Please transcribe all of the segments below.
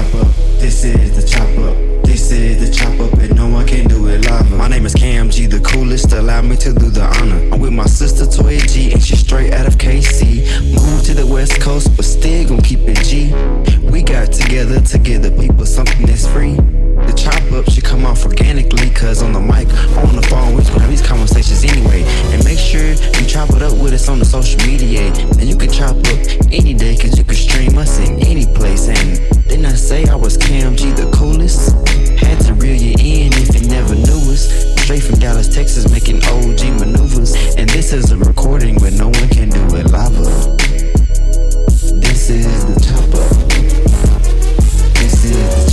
chop up. This is the chop up. This is the chop up, and no one can do it live. My name is Cam G, the coolest. Allow me to do the honor. I'm with my sister Toya G, and she's straight out of KC. Moved to the West Coast, but still gon' keep it G. We got together to give the people something that's free. The chop up should come off organically, cause on the mic, on the phone, we gonna have these conversations anyway. And make sure you chop it up with us on the social media. And you can chop up any day, cause you can stream us in any place. And didn't I say I was Cam G the coolest? Had to reel you in if you never knew us. Straight from Dallas, Texas, making OG maneuvers. And this is a recording where no one can do it live. This is the chop up. This is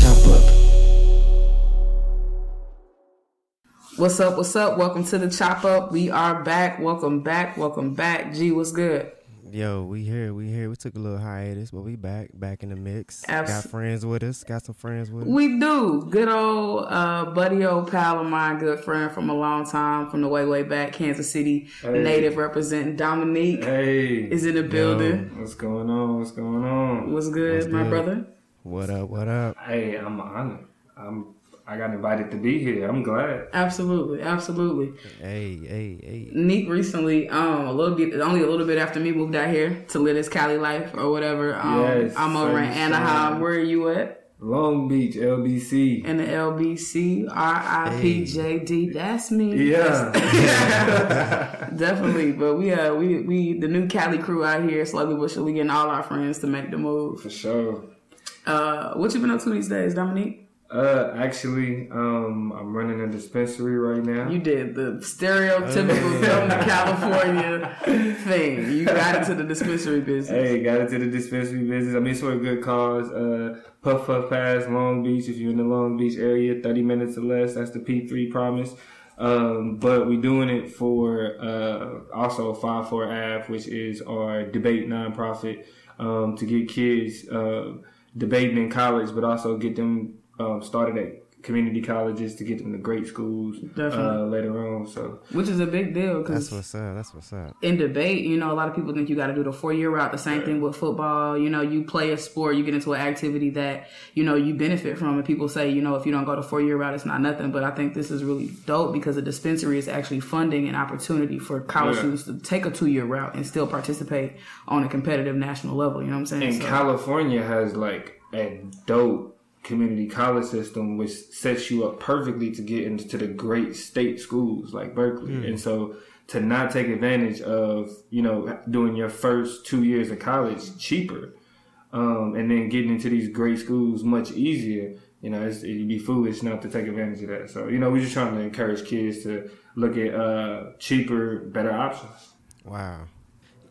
What's up? What's up? Welcome to the chop up. We are back. Welcome back. Welcome back. G, what's good? Yo, we here, we here. We took a little hiatus, but we back, back in the mix. Abs- got friends with us. Got some friends with us. We do. Good old uh, buddy, old pal of mine, good friend from a long time, from the way, way back, Kansas City Hey. native representing Dominique Hey, is in the building. what's going on? What's going on? What's good, What's my good? brother? What up? What up? Hey, I'm honored. I'm. I got invited to be here. I'm glad. Absolutely, absolutely. Hey, hey, hey. Neek recently, um, a little bit, only a little bit after me moved out here to live this Cali life or whatever. Um, Yes, I'm over in Anaheim. same. Where are you at? Long Beach, LBC. In the LBC, RIPJD. That's me. Yeah. Definitely, but we uh we we the new Cali crew out here slowly but surely getting all our friends to make the move. For sure. Uh, what you been up to these days, Dominique? Uh, actually, um, I'm running a dispensary right now. You did the stereotypical California thing. You got into the dispensary business. Hey, got into the dispensary business. I mean, it's for a good cause. Uh, Puff Puff Pass, Long Beach. If you're in the Long Beach area, 30 minutes or less. That's the P3 promise. Um, but we're doing it for uh, also 5-4 Ave, which is our debate nonprofit um, to get kids uh, debating in college, but also get them um, started at community colleges to get them to great schools uh, later on. So Which is a big deal That's what's up. That's what's up. in debate, you know, a lot of people think you got to do the four year route. The same thing with football. You know, you play a sport, you get into an activity that you know you benefit from, and people say, you know, if you don't go the four year route, it's not nothing. But I think this is really dope because the dispensary is actually funding an opportunity for college Yeah. students to take a two year route and still participate on a competitive national level. You know what I'm saying? And So- California has like a dope community college system which sets you up perfectly to get into the great state schools like Berkeley. And so to not take advantage of, you know, doing your first two years of college cheaper, um, and then getting into these great schools much easier, you know, it's, it'd be foolish not to take advantage of that. So, you know, we're just trying to encourage kids to look at uh, cheaper, better options. Wow.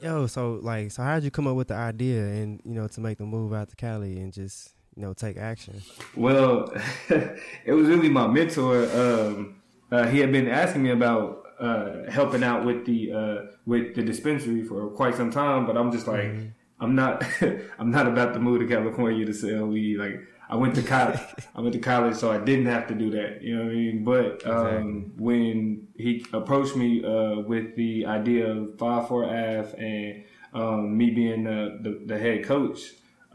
Yo, so like, so how'd you come up with the idea and you know to make the move out to Cali and just you know take action? Well, it was really my mentor. Um, uh, he had been asking me about uh, helping out with the uh, with the dispensary for quite some time, but I'm just like, I'm not, I'm not about to move to California to sell weed. Like, I went to college, I went to college, so I didn't have to do that. You know what I mean? But um, when he approached me uh, with the idea of Five Four Ave and um, me being the, the, the head coach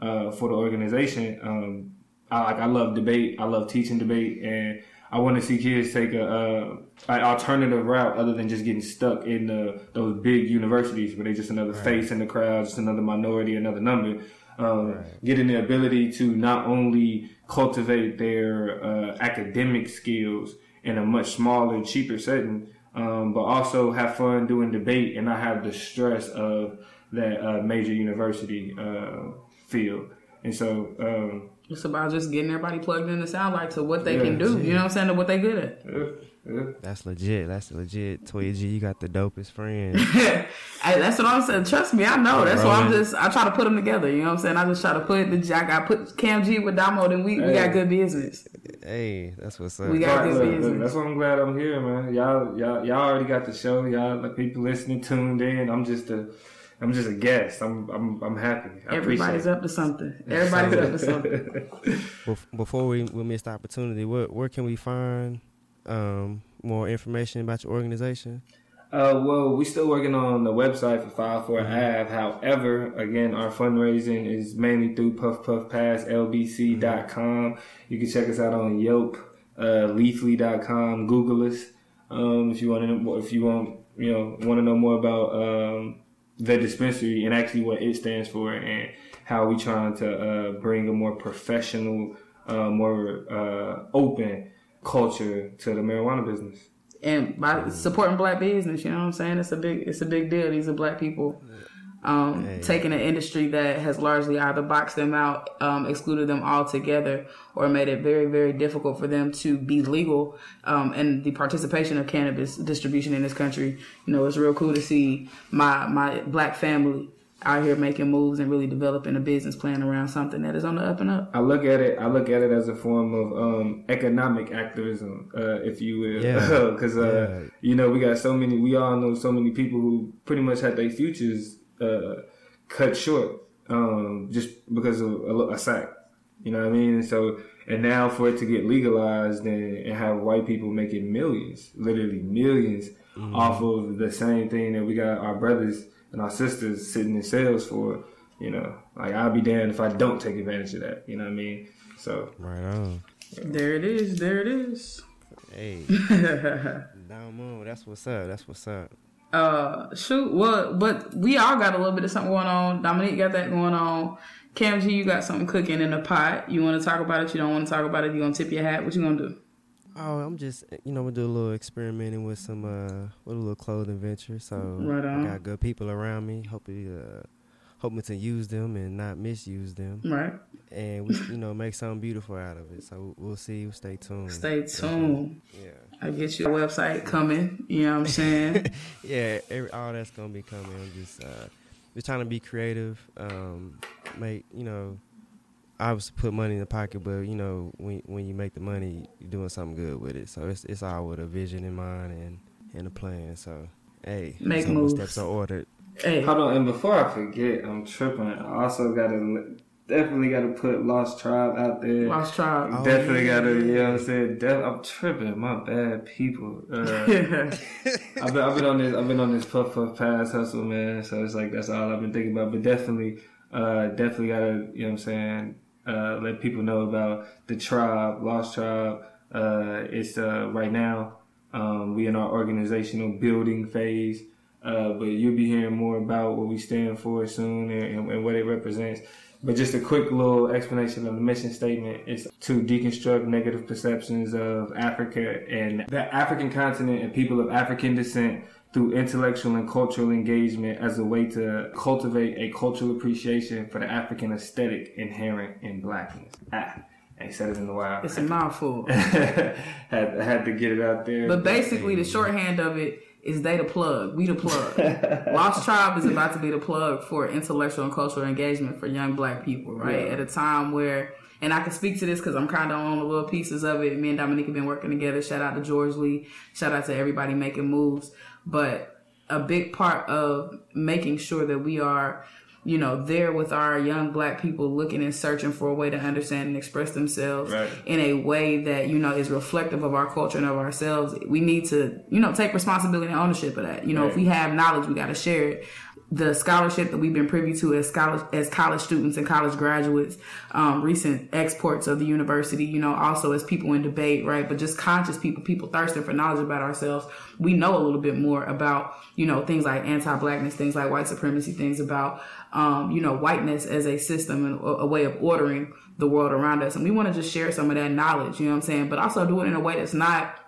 uh, for the organization, um, I like I love debate. I love teaching debate, and I want to see kids take a, uh, an alternative route other than just getting stuck in the, those big universities where they just another face in the crowd, just another minority, another number. Um, Getting the ability to not only cultivate their uh, academic skills in a much smaller, cheaper setting, um, but also have fun doing debate and not have the stress of that uh, major university uh, field. And so, um, It's about just getting everybody plugged in to sound like to what they Yeah, can do. You know what I'm saying? To what they good at. yeah, yeah. That's legit. That's legit. Toya G, you got the dopest friend. Hey, that's what I'm saying. Trust me, I know. That's why I'm just I try to put them together. You know what I'm saying? I just try to put the I got put Cam G with Domo, then we, we got good business. hey, that's what's up. We got Right, good look, look, business. that's why I'm glad I'm here, man. Y'all, y'all, y'all already got the show. Y'all, like people listening, tuned in. I'm just a, I'm just a guest. I'm, I'm, I'm happy. I Everybody's up to something. Everybody's up to something. Before we, we miss the opportunity, where where can we find um, more information about your organization? Uh, well, we're still working on the website for Five Four Ave. However, again, our fundraising is mainly through Puff Puff Pass LBC.com. You can check us out on Yelp, uh, Leafly.com, Google us um, if you want to. If you want, you know, want to know more about um, the dispensary and actually what it stands for and how we trying to uh, bring a more professional, uh, more uh, open culture to the marijuana business and by supporting black business, you know what I'm saying? It's a big it's a big deal. These are black people um, hey. taking an industry that has largely either boxed them out, um, excluded them altogether, or made it very very difficult for them to be legal. Um, and the participation of cannabis distribution in this country, you know, it's real cool to see my my black family out here making moves and really developing a business plan around something that is on the up and up. I look at it. I look at it as a form of um, economic activism, uh, if you will, because yeah. uh, yeah. you know we got so many. We all know so many people who pretty much had their futures uh, cut short um, just because of a, a sack. You know what I mean? So and now for it to get legalized and, and have white people making millions, literally 1000000s mm-hmm. off of the same thing that we got our brothers and our sisters sitting in cells for, you know, like I'll be damned if I don't take advantage of that. You know what I mean? So right on. There it is. There it is. Hey, down moon. That's what's up. That's what's up. Uh, shoot. Well, but we all got a little bit of something going on. Dominique got that going on. Cam G, you got something cooking in the pot. You want to talk about it? You don't want to talk about it? You gonna tip your hat? What you gonna do? Oh, I'm just you know, we do a little experimenting with some uh with a little clothing venture. So right I got good people around me. Hopefully uh hoping to use them and not misuse them. Right. And we you know, make something beautiful out of it. So we'll see. Stay tuned. Stay tuned. Yeah. I get your website coming, you know what I'm saying? yeah, every, all that's gonna be coming. I'm just uh just trying to be creative, um, make you know obviously put money in the pocket, but you know when when you make the money, you're doing something good with it. So it's it's all with a vision in mind and and a plan. So hey, make moves. Steps are ordered. Hey, hold on, and before I forget, I'm tripping. I also got to definitely got to put Lost Tribe out there. Lost Tribe. Oh, definitely yeah. got to, you know what I'm saying? Def- I'm tripping. My bad, people. Uh, I've, been, I've been on this. I've been on this puff puff pass hustle, man. So it's like that's all I've been thinking about. But definitely, uh, definitely got to, you know what I'm saying? uh, let people know about the tribe, Lost Tribe. Uh, it's uh, right now um, we in our organizational building phase, uh, but you'll be hearing more about what we stand for soon and, and, what it represents. But just a quick little explanation of the mission statement is to deconstruct negative perceptions of Africa and the African continent and people of African descent through intellectual and cultural engagement as a way to cultivate a cultural appreciation for the African aesthetic inherent in blackness. Ah, I said it in a while. It's a mouthful. had, had to get it out there. But basically, the shorthand of it is they the plug. We the plug. Lost Tribe is about to be the plug for intellectual and cultural engagement for young black people, right? Yeah. At a time where and I can speak to this because I'm kind of on the little pieces of it. Me and Dominique have been working together. Shout out to George Lee. Shout out to everybody making moves. But a big part of making sure that we are, you know, there with our young black people looking and searching for a way to understand and express themselves right. in a way that, you know, is reflective of our culture and of ourselves. We need to, you know, take responsibility and ownership of that. You know, right. if we have knowledge, we got to share it the scholarship that we've been privy to as college as college students and college graduates, um, recent exports of the university, you know, also as people in debate, right? But just conscious people, people thirsting for knowledge about ourselves. We know a little bit more about, you know, things like anti-blackness, things like white supremacy, things about, um, you know, whiteness as a system and a, a way of ordering the world around us. And we want to just share some of that knowledge, you know what I'm saying? But also do it in a way that's not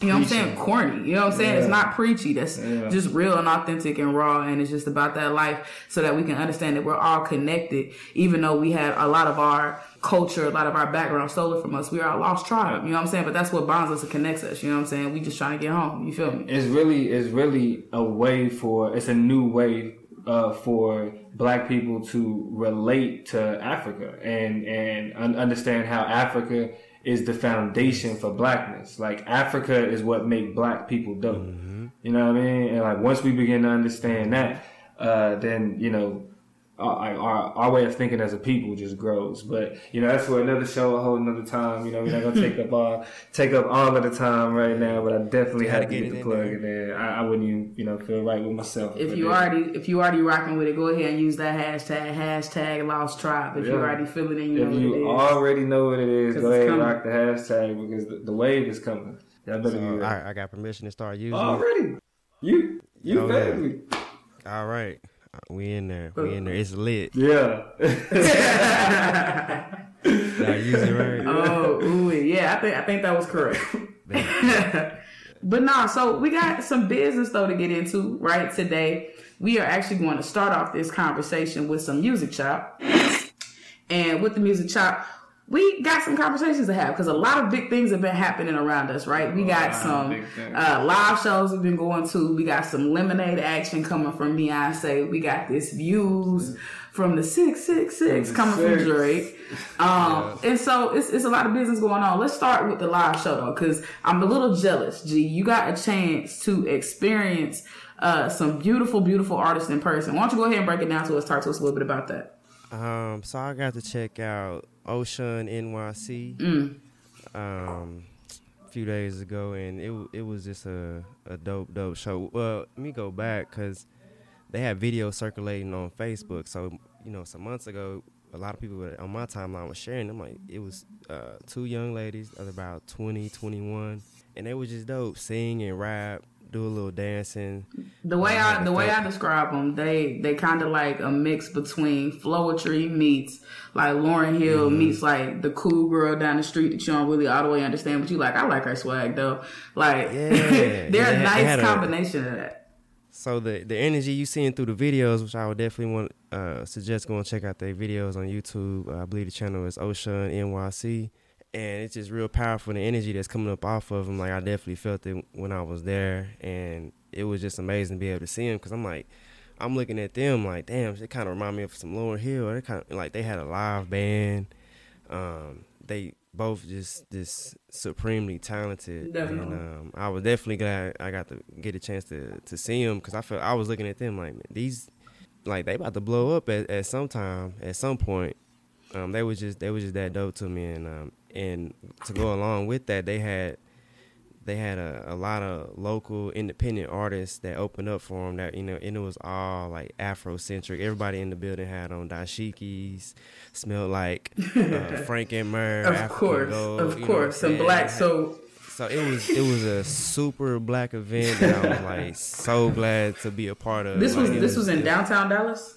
you know what I'm saying? Corny. You know what I'm saying? Yeah. It's not preachy. That's yeah. just real and authentic and raw. And it's just about that life so that we can understand that we're all connected, even though we have a lot of our culture, a lot of our background stolen from us. We are a lost tribe. You know what I'm saying? But that's what bonds us and connects us. You know what I'm saying? We just trying to get home. You feel me? It's really, it's really a way for, it's a new way uh, for black people to relate to Africa and, and understand how Africa is the foundation for blackness. Like Africa is what make black people dope. Mm-hmm. You know what I mean? And like once we begin to understand that, uh, then you know our, our, our way of thinking as a people just grows. But you know, that's for another show, a whole another time. You know, we're not gonna take up all take up all of the time right now. But I definitely Gotta had to get get the in plug there. in there. I, I wouldn't even you know feel right with myself. If you then- already if you already rocking with it, go ahead and use that hashtag hashtag Lost Tribe. If you already feel it and you know if what you it is. already know what it is, 'Cause go it's ahead and coming. rock the hashtag because the, the wave is coming. Y'all better be So ready. I, I got permission to start using. it. Already, you you Oh, yeah. All right, we in there. We in there. Uh, it's lit. Yeah. Did I use it right? Oh, ooh, yeah, I think I think that was correct. but nah, so we got some business though to get into right today. We are actually going to start off this conversation with some music chop, and with the music chop, we got some conversations to have because a lot of big things have been happening around us. Right, we got some uh, live shows we've been going to. We got some lemonade action coming from Beyonce. We got this views from the six six six the coming from. Drake. Um, and so it's, it's a lot of business going on. Let's start with the live show though, because I'm a little jealous. G, you got a chance to experience uh, some beautiful, beautiful artists in person. Why don't you go ahead and break it down to us? Talk to us a little bit about that. Um, so I got to check out OSHUN NYC Mm. um, a few days ago, and it it was just a, a dope dope show. Well, let me go back because they had videos circulating on Facebook. So you know, some months ago, a lot of people on my timeline was sharing them. Like it was uh, two young ladies, of about 20, 21, and they were just dope. Sing and rap, do a little dancing. The way Uh, I the way I describe them, they they kind of like a mix between Floetry meets like Lauryn Hill Mm-hmm. meets like the cool girl down the street that you don't really all the way understand, but you like I like her swag though. Like Yeah. they're Yeah, a nice they had a- combination of that. So the the energy you seeing through the videos, which I would definitely want uh suggest going check out their videos on YouTube. Uh, I believe the channel is OSHUN NYC, and it's just real powerful. The energy that's coming up off of him like I definitely felt it when I was there, and it was just amazing to be able to see him because I'm like. I'm looking at them like, damn, they kind of remind me of some Lauryn Hill. They kind of like they had a live band. Um, they both just just supremely talented, Definitely. and um, I was definitely glad I got to get a chance to to see them because I felt I was looking at them like man, these, like they about to blow up at, at some time at some point. Um, they was just they was just that dope to me, and um, and to go along with that, they had they had a, a lot of local independent artists that opened up for them that you know and it was all like afrocentric everybody in the building had on dashikis smelled like uh, frank and myrrh, Of African course, Gold, of course, some black so so it was it was a super black event that I was like so glad to be a part of. this was Like, this was in downtown Dallas.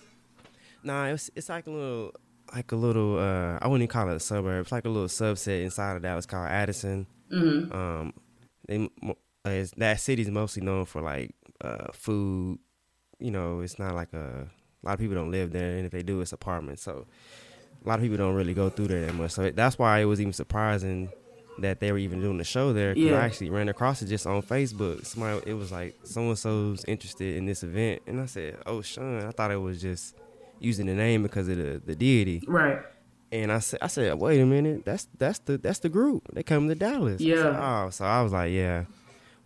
Nah, it's it's like a little like a little uh I wouldn't even call it a suburb. It's like a little subset inside of Dallas called Addison. Mm-hmm. Um, they uh, it's, that city's mostly known for like uh food. You know, it's not like a, a lot of people don't live there, and if they do, it's apartments. So a lot of people don't really go through there that much. So that's why it was even surprising that they were even doing the show there. 'cause Yeah. I actually ran across it just on Facebook. Somebody, it was like so and so's interested in this event, and I said, "Oh, Sean," I thought it was just using the name because of the, the deity. Right. And I said, I said, wait a minute, that's that's the that's the group. They come to Dallas. I Yeah. said, oh, so I was like, yeah,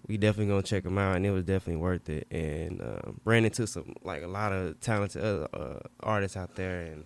we definitely gonna check them out, and it was definitely worth it. And um, ran into some like a lot of talented other uh, artists out there, and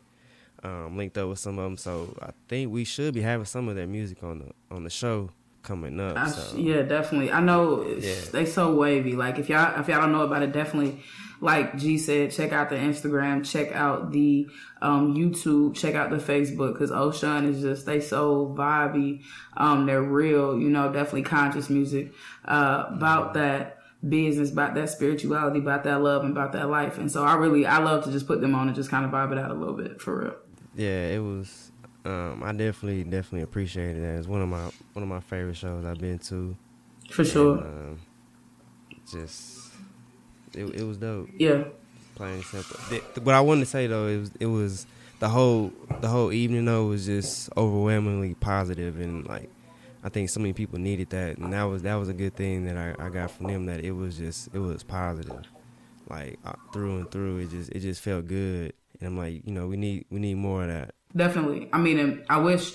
um, linked up with some of them. So I think we should be having some of their music on the on the show coming up. I, so yeah, definitely. I know Yeah. they so wavy. Like if y'all if y'all don't know about it, definitely. Like G said, check out the Instagram, check out the um, YouTube, check out the Facebook because OSHUN is just they so vibey. Um, they're real, you know, definitely conscious music uh, about that business, about that spirituality, about that love, and about that life. And so I really I love to just put them on and just kind of vibe it out a little bit for real. yeah, it was. Um, I definitely definitely appreciated that. It's one of my one of my favorite shows I've been to. For sure. And, um, just it, it was dope. Yeah. plain simple. What I wanted to say though, it was it was the whole the whole evening though was just overwhelmingly positive and like I think so many people needed that and that was that was a good thing that I, I got from them that it was just it was positive like uh, through and through it just it just felt good and I'm like you know we need we need more of that Definitely. I mean, I wish.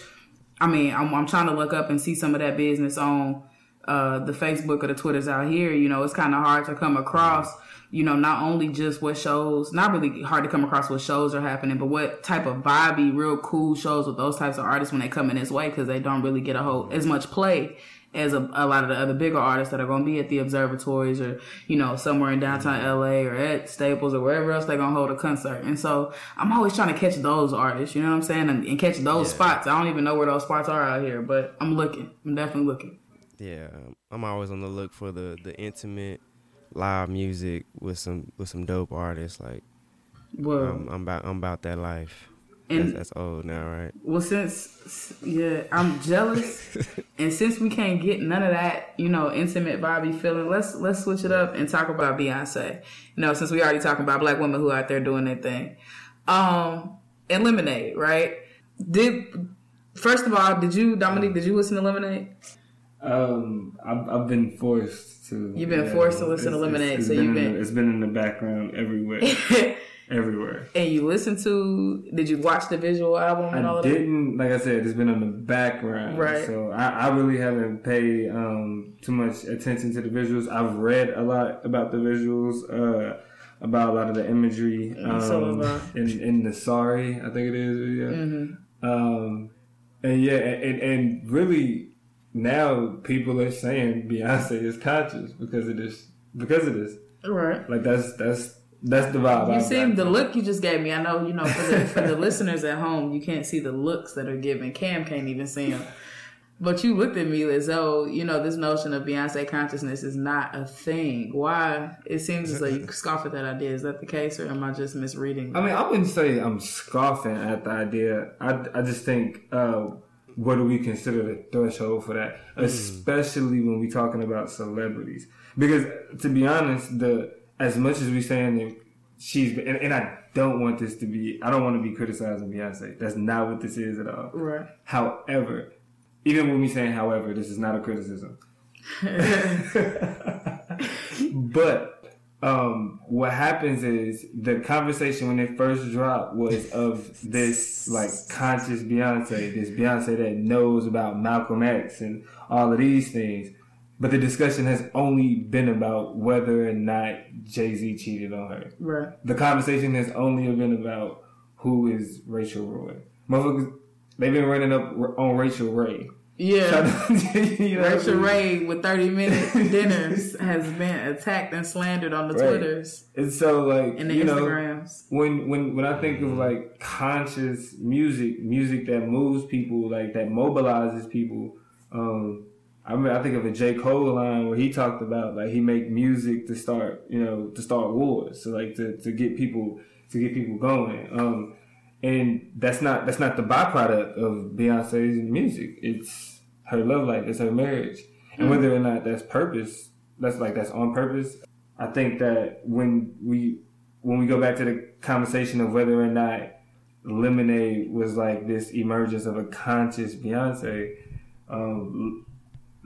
I mean, I'm, I'm trying to look up and see some of that business on uh, the Facebook or the Twitters out here, you know, it's kind of hard to come across, you know, not only just what shows, not really hard to come across what shows are happening, but what type of vibey, real cool shows with those types of artists when they come in this way because they don't really get a whole as much play as a, a, lot of the other bigger artists that are going to be at the observatories or you know somewhere in downtown LA or at Staples or wherever else they're going to hold a concert. And so I'm always trying to catch those artists, you know what I'm saying, and, and catch those yeah. spots. I don't even know where those spots are out here, but I'm looking. I'm definitely looking. Yeah, I'm always on the look for the the intimate live music with some with some dope artists. Like, well, um, I'm about I'm about that life. And that's, that's, old now, right? Well, since yeah, I'm jealous, and since we can't get none of that, you know, intimate Bobby feeling, let's let's switch it up and talk about Beyonce. You know, since we already talking about black women who are out there doing their thing. Um, and Lemonade, right? Did first of all, did you Dominique? Did you listen to Lemonade? Um, I've, I've been forced to. You've been yeah, forced to listen to Lemonade, it's, it's so you've been. The, it's been in the background everywhere. everywhere. And you listen to? Did you watch the visual album and I all of that? didn't. Like I said, it's been on the background, right? So I, I really haven't paid um, too much attention to the visuals. I've read a lot about the visuals, uh, about a lot of the imagery um, so in, in the Sorry, I think it is. Yeah. Mm-hmm. Um, and yeah, and, and really now people are saying Beyonce is conscious because of this because of this. Right. Like that's that's that's the vibe. You see the look you just gave me. I know you know for the for the listeners at home, you can't see the looks that are given. Cam can't even see them. But you looked at me as though you know this notion of Beyonce consciousness is not a thing. Why? It seems as though you scoff at that idea. Is that the case, or am I just misreading? I mean, I wouldn't say I'm scoffing at the idea. I I just think uh, what do we consider the threshold for that, mm. especially when we're talking about celebrities? Because to be honest, the as much as we saying that she's and, and I don't want this to be I don't want to be criticizing Beyonce. That's not what this is at all. Right. However, even when we saying however, this is not a criticism. but um, what happens is the conversation when it first dropped was of this like conscious Beyonce, this Beyonce that knows about Malcolm X and all of these things. But the discussion has only been about whether or not Jay Z cheated on her. Right. The conversation has only been about who is Rachel Roy. Motherfuckers, they've been running up on Rachael Ray. Yeah. you know Rachael Ray with 30 minute dinners has been attacked and slandered on the right. Twitters. And so like and the you Instagrams. Know, when when when I think of like conscious music, music that moves people, like that mobilizes people, um, I mean, I think of a J. Cole line where he talked about like he make music to start, you know, to start wars. So like to, to get people to get people going. Um, and that's not that's not the byproduct of Beyonce's music. It's her love life. It's her marriage. And whether or not that's purpose, that's like that's on purpose. I think that when we when we go back to the conversation of whether or not Lemonade was like this emergence of a conscious Beyonce, um,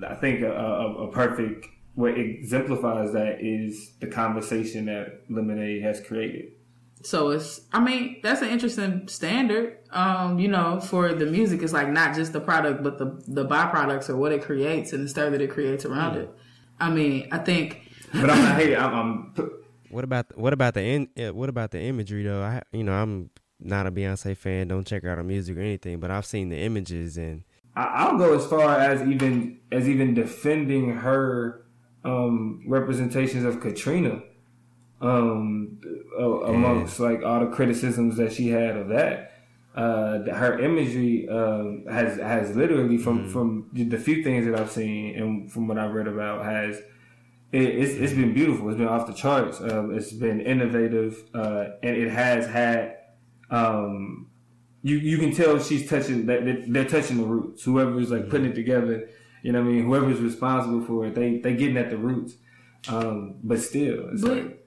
I think a, a, a perfect what exemplifies that is the conversation that Lemonade has created. So it's, I mean, that's an interesting standard. Um, you know, for the music, it's like not just the product, but the the byproducts or what it creates and the stir that it creates around mm. it. I mean, I think. But I'm not. hey, I'm, I'm. What about what about the in, what about the imagery though? I you know I'm not a Beyonce fan. Don't check out her music or anything, but I've seen the images and I'll go as far as even as even defending her um, representations of Katrina um, amongst like all the criticisms that she had of that. Uh, her imagery um, has has literally from mm. from the few things that I've seen and from what I've read about has it, it's, it's been beautiful. It's been off the charts. Um, it's been innovative, uh, and it has had. Um, you you can tell she's touching that they're touching the roots. Whoever's like putting it together, you know what I mean. Whoever's responsible for it, they they getting at the roots. Um, but still, it's but, like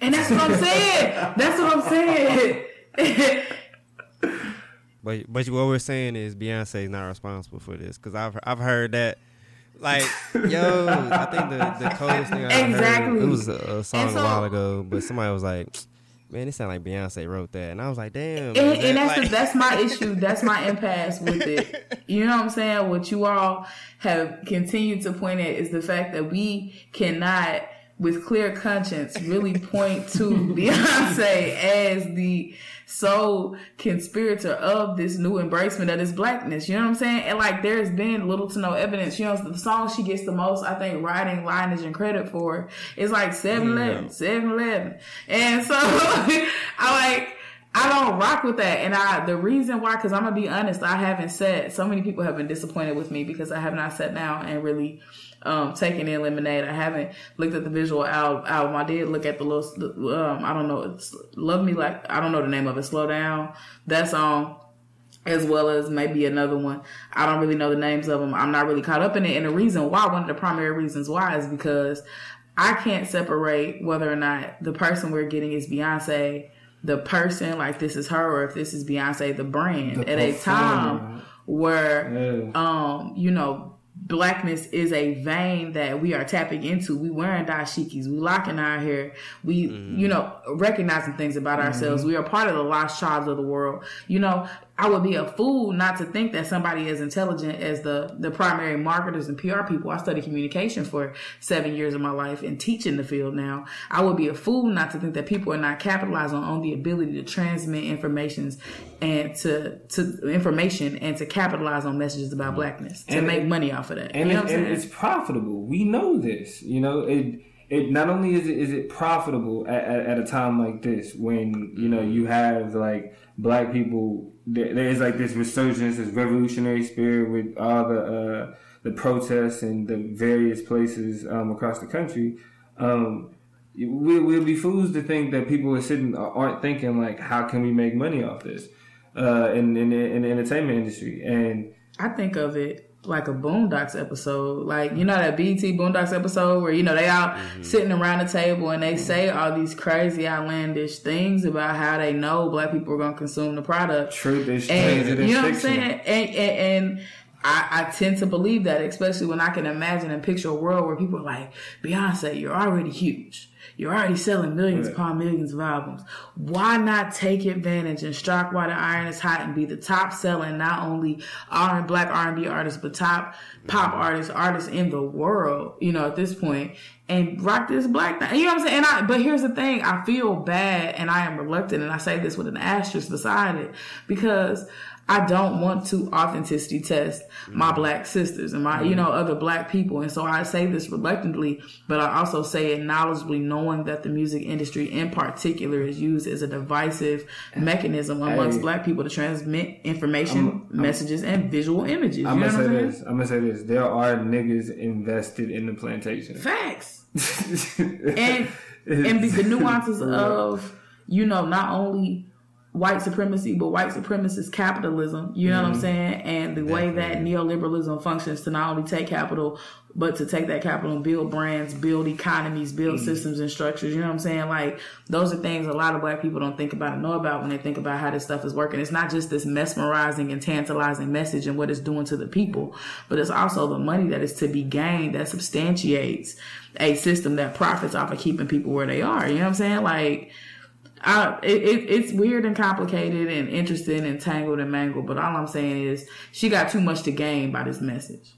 and that's what I'm saying. that's what I'm saying. but but what we're saying is Beyonce is not responsible for this because I've I've heard that. Like yo, I think the the coldest thing I exactly. heard it was a, a song so, a while ago, but somebody was like, man, it sounded like Beyonce wrote that, and I was like, damn. And, and that's like- the, that's my issue. That's my impasse with it. You know what I'm saying? What you all have continued to point at is the fact that we cannot, with clear conscience, really point to Beyonce as the sole conspirator of this new embracement of this blackness. You know what I'm saying? And like, there's been little to no evidence. You know, the song she gets the most, I think, writing lineage and credit for is like 7-Eleven, 7-Eleven. And so I like, I don't rock with that. And I, the reason why, cause I'm gonna be honest, I haven't said, so many people have been disappointed with me because I have not sat down and really, um, taken in Lemonade. I haven't looked at the visual al- album. I did look at the little, um, I don't know, it's Love Me Like, I don't know the name of it, Slow Down. That song as well as maybe another one. I don't really know the names of them. I'm not really caught up in it. And the reason why, one of the primary reasons why is because I can't separate whether or not the person we're getting is Beyonce, the person, like this is her, or if this is Beyonce, the brand, The at a time where, Yeah. um, you know, blackness is a vein that we are tapping into. We wearing dashikis, we locking our hair, we, you mm-hmm. know, recognizing things about mm-hmm. ourselves. We are part of the lost tribes of the world. You know, I would be a fool not to think that somebody as intelligent as the the primary marketers and PR people. I studied communication for seven years of my life and teach in the field now. I would be a fool not to think that people are not capitalizing on the ability to transmit informations and to to information and to capitalize on messages about blackness to And make it- money off of that. and, you know it, and it's profitable. We know this. You know, it it not only is it is it profitable at, at, at a time like this when you know you have like black people. There, there is like this resurgence, this revolutionary spirit with all the uh, the protests in the various places um, across the country. Um, we, we'll be fools to think that people are sitting aren't thinking like, how can we make money off this uh, in, in in the entertainment industry and. I think of it like a Boondocks episode. Like, you know that BT Boondocks episode where, you know, they all mm-hmm. sitting around the table and they say mm-hmm. all these crazy outlandish things about how they know black people are going to consume the product. Truth is And you know what I'm saying? And, and, and I, I tend to believe that, especially when I can imagine and picture a world where people are like, Beyonce, you're already huge. You're already selling millions Right. upon millions of albums. Why not take advantage and strike while the iron is hot and be the top selling not only R and black R and B artists, but top pop mm-hmm. artists, artists in the world. You know, at this point, and rock this black thing. You know what I'm saying? And I, but here's the thing: I feel bad, and I am reluctant, and I say this with an asterisk beside it because. I don't want to authenticity test my mm-hmm. black sisters and my, you mm-hmm. know, other black people. And so I say this reluctantly, but I also say it knowledgeably, knowing that the music industry in particular is used as a divisive mechanism amongst Hey. black people to transmit information, messages, and visual images. You I'm gonna say I'm saying? this. I'm gonna say this. There are niggas invested in the plantation. Facts. and and the nuances of you know not only white supremacy but white supremacist capitalism you know what i'm mm-hmm. saying? And the way that neoliberalism functions to not only take capital but to take that capital and build brands build economies build mm. systems and structures you know what i'm saying? Like those are things a lot of black people don't think about and know about when they think about how this stuff is working. It's not just this mesmerizing and tantalizing message and what it's doing to the people but it's also the money that is to be gained that substantiates a system that profits off of keeping people where they are. You know what I'm saying? Like, I, it, it, it's weird and complicated and interesting and tangled and mangled. But all I'm saying is she got too much to gain by this message.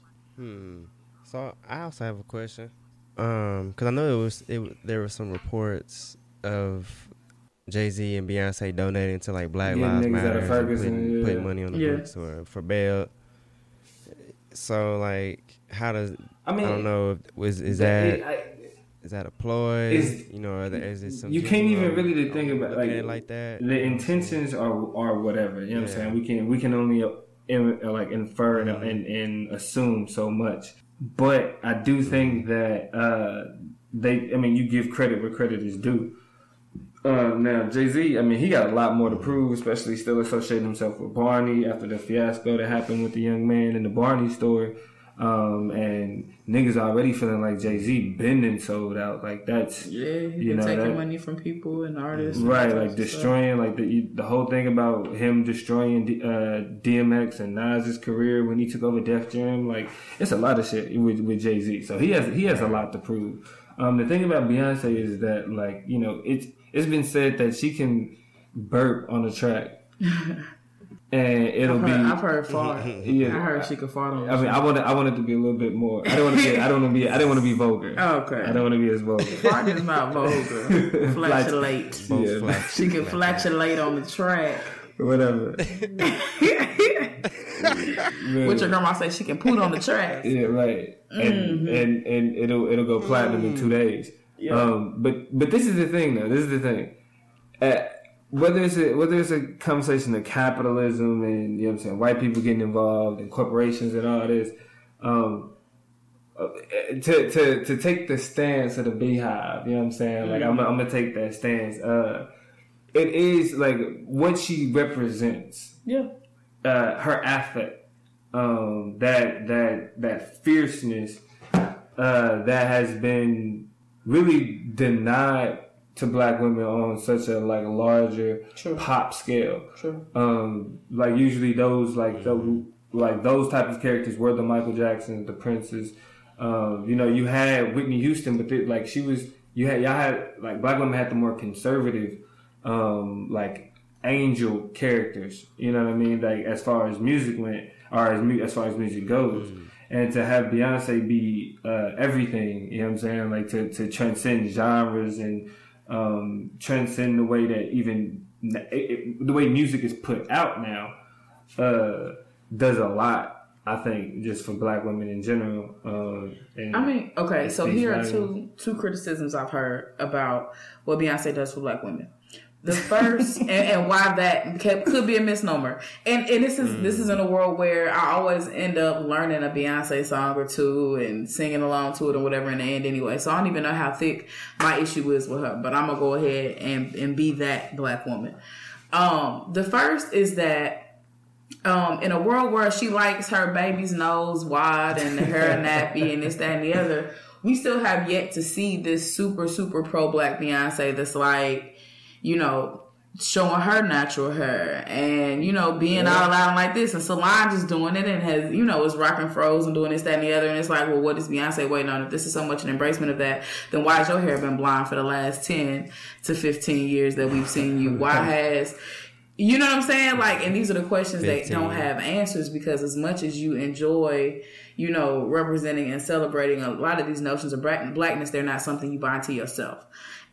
So I also have a question, um, because I know it was it. There were some reports of Jay Z and Beyonce donating to like Black Yeah, Lives Matter, of and Ferguson, putting, yeah. putting money on the Yeah. books or for bail. So like, how does I mean? I, don't know if was is it- that I- is that a ploy? It's- you know, or is it some you can't even really think about like, it like that. The intentions are are whatever. You know what I'm saying? We can we can only in, like infer and, Mm-hmm. and and assume so much. But I do think that uh, they. I mean, you give credit where credit is due. Uh, now Jay Z, I mean, he got a lot more to prove, especially still associating himself with Barney after the fiasco that happened with the young man in the Barney store. Um, and niggas already feeling like Jay Z bending sold out. Like that's Yeah, You know, taking that- money from people and artists. Right, all like types of stuff. destroying, like the the whole thing about him destroying D- uh, DMX and Nas's career when he took over Def Jam. Like it's a lot of shit with with Jay Z. So he has he has a lot to prove. Um, the thing about Beyonce is that like you know it's it's been said that she can burp on a track, and it'll I've be. heard, I've heard fart. Yeah. I heard she could fart on. I mean, I want I want it to be a little bit more. I don't want to be. I don't want to be. I didn't want to be vulgar. Okay. I don't want to be as vulgar. Fart is not vulgar. Flatulate. Yeah. flat- She can flatulate on the track. Whatever. What your grandma say she can put on the track. Yeah, right. And and and it'll it'll go platinum in two days. Yeah. Um, but but this is the thing though. This is the thing. Uh, whether it's a whether it's a conversation of capitalism and you know what I'm saying, white people getting involved and corporations and all this, um, uh, to to to take the stance of the beehive, you know what I'm saying? Like I'm I'm gonna take that stance. Uh, it is like what she represents Yeah. uh, her affect, um, that that that fierceness uh, that has been really denied to black women on such a like larger True. pop scale. True. Um, like usually those like those like those type of characters were the Michael Jacksons, the Princes. Um, you know, you had Whitney Houston, but they, like she was, you had y'all had like black women had the more conservative, um, like angel characters. You know what I mean? Like as far as music went, or as mu- as far as music goes. And to have Beyonce be uh, everything, you know what I'm saying? Like to, to transcend genres and um, transcend the way that even it, it, the way music is put out now uh, does a lot. I think just for black women in general. Um, and I mean, okay, so here are two two criticisms I've heard about what Beyonce does for black women. The first, and, and why that kept, could be a misnomer, and and this is this is in a world where I always end up learning a Beyonce song or two and singing along to it or whatever in the end anyway. So I don't even know how thick my issue is with her, but I'm gonna go ahead and and be that black woman. Um, the first is that um, in a world where she likes her baby's nose wide and her nappy and this, that, and the other, we still have yet to see this super, super pro black Beyonce that's like, you know, showing her natural hair and, you know, being all out like this. And Solange is doing it and has, you know, is rocking froze and doing this, that, and the other. And it's like, well, what is Beyonce waiting on? If this is so much an embracement of that, then why has your hair been blonde for the last 10 to 15 years that we've seen you? Why has you know what I'm saying? Like, and these are the questions that don't have answers because as much as you enjoy, you know, representing and celebrating a lot of these notions of blackness, they're not something you bind to yourself.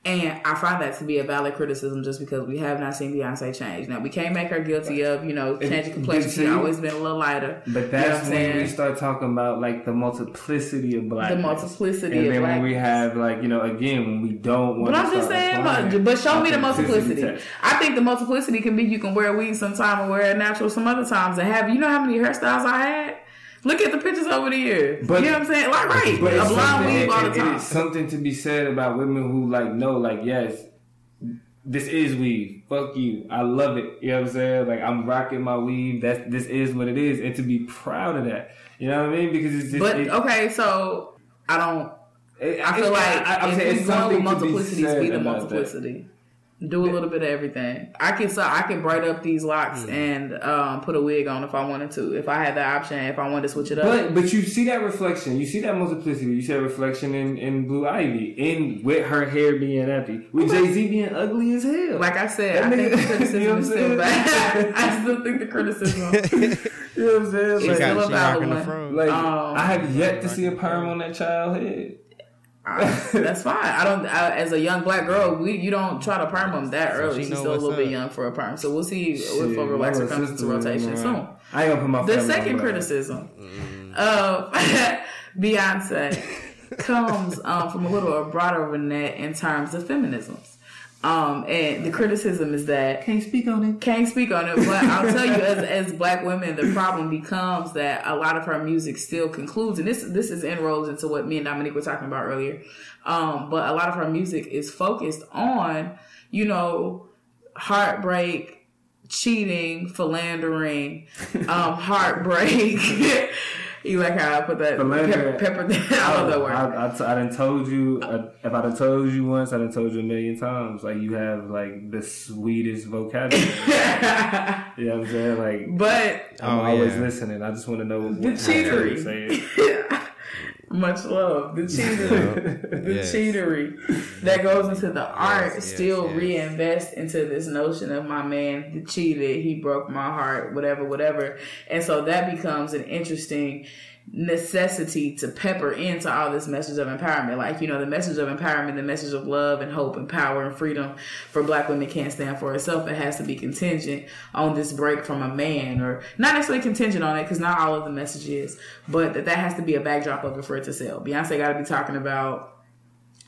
And I find that to be a valid criticism just because we have not seen Beyonce change. Now, we can't make her guilty of, you know, changing complexion. She's always been a little lighter. But You know that's when we start talking about like the multiplicity of black. The multiplicity and then when we have like you know again when we don't want. But I'm just saying, but, but show me the multiplicity. test. I think the multiplicity can be you can wear a weave sometime and wear it natural some other times and have you know how many hairstyles I had? Look at the pictures over the years. But- you know what I'm saying? Like right, But a blonde weave all the it- it time. is something to be said about women who like know, like, yes, this is weave. Fuck you. I love it. You know what I'm saying? Like I'm rocking my weave. That's this is what it is. And to be proud of that. You know what I mean? Because it's just But it, okay, so I don't. it- I feel like I, I'm if saying it's something to be multiplicity, said be the about that. Multiplicity. Do a little bit of everything. I can so I can braid up these locks Hmm. and um, put a wig on if I wanted to. If I had the option, if I wanted to switch it up. But but you see that reflection, you see that multiplicity, you see that reflection in, in Blue Ivy, in with her hair being nappy, with Jay Z being ugly as hell. Like I said, That I think the nigga- criticism you know what is still bad. I still think the criticism. you know what I'm saying? She Like, still got a she valid the one. like Um, I have yet to see a perm on that child head. I- that's fine. I don't. I, as a young black girl, we you don't try to perm them that early. she She's still a little bit young for a perm. So we'll see Shit, if relaxer comes into rotation soon. I ain't gonna put my The second criticism of Beyonce comes um, from a little broader of a net in terms of feminism. Um, and the criticism is that Can't speak on it. can't speak on it, but I'll tell you, as, as black women, the problem becomes that a lot of her music still concludes, and this this is inroads into what me and Dominique were talking about earlier. Um, but a lot of her music is focused on, you know, heartbreak, cheating, philandering, um, heartbreak. you like how I put that Philandering. pepper, pepper I love that word. I, I, t- I done told you, uh, if I done told you once, I done told you a million times. Like, you have, like, the sweetest vocabulary. you know what I'm saying? Like, but I'm Oh, always yeah. listening. I just want to know what The how you cheatery. say it. Much love. The cheatery, the Yes. cheatery mm-hmm. that goes into the art yes, still yes. reinvest into this notion of my man that cheated, he broke my heart, whatever, whatever. And so that becomes an interesting necessity to pepper into all this message of empowerment. Like, you know, the message of empowerment, the message of love and hope and power and freedom for black women can't stand for itself. It has to be contingent on this break from a man or not necessarily contingent on it because not all of the message is, but that that has to be a backdrop of it for it to sell. Beyonce got to be talking about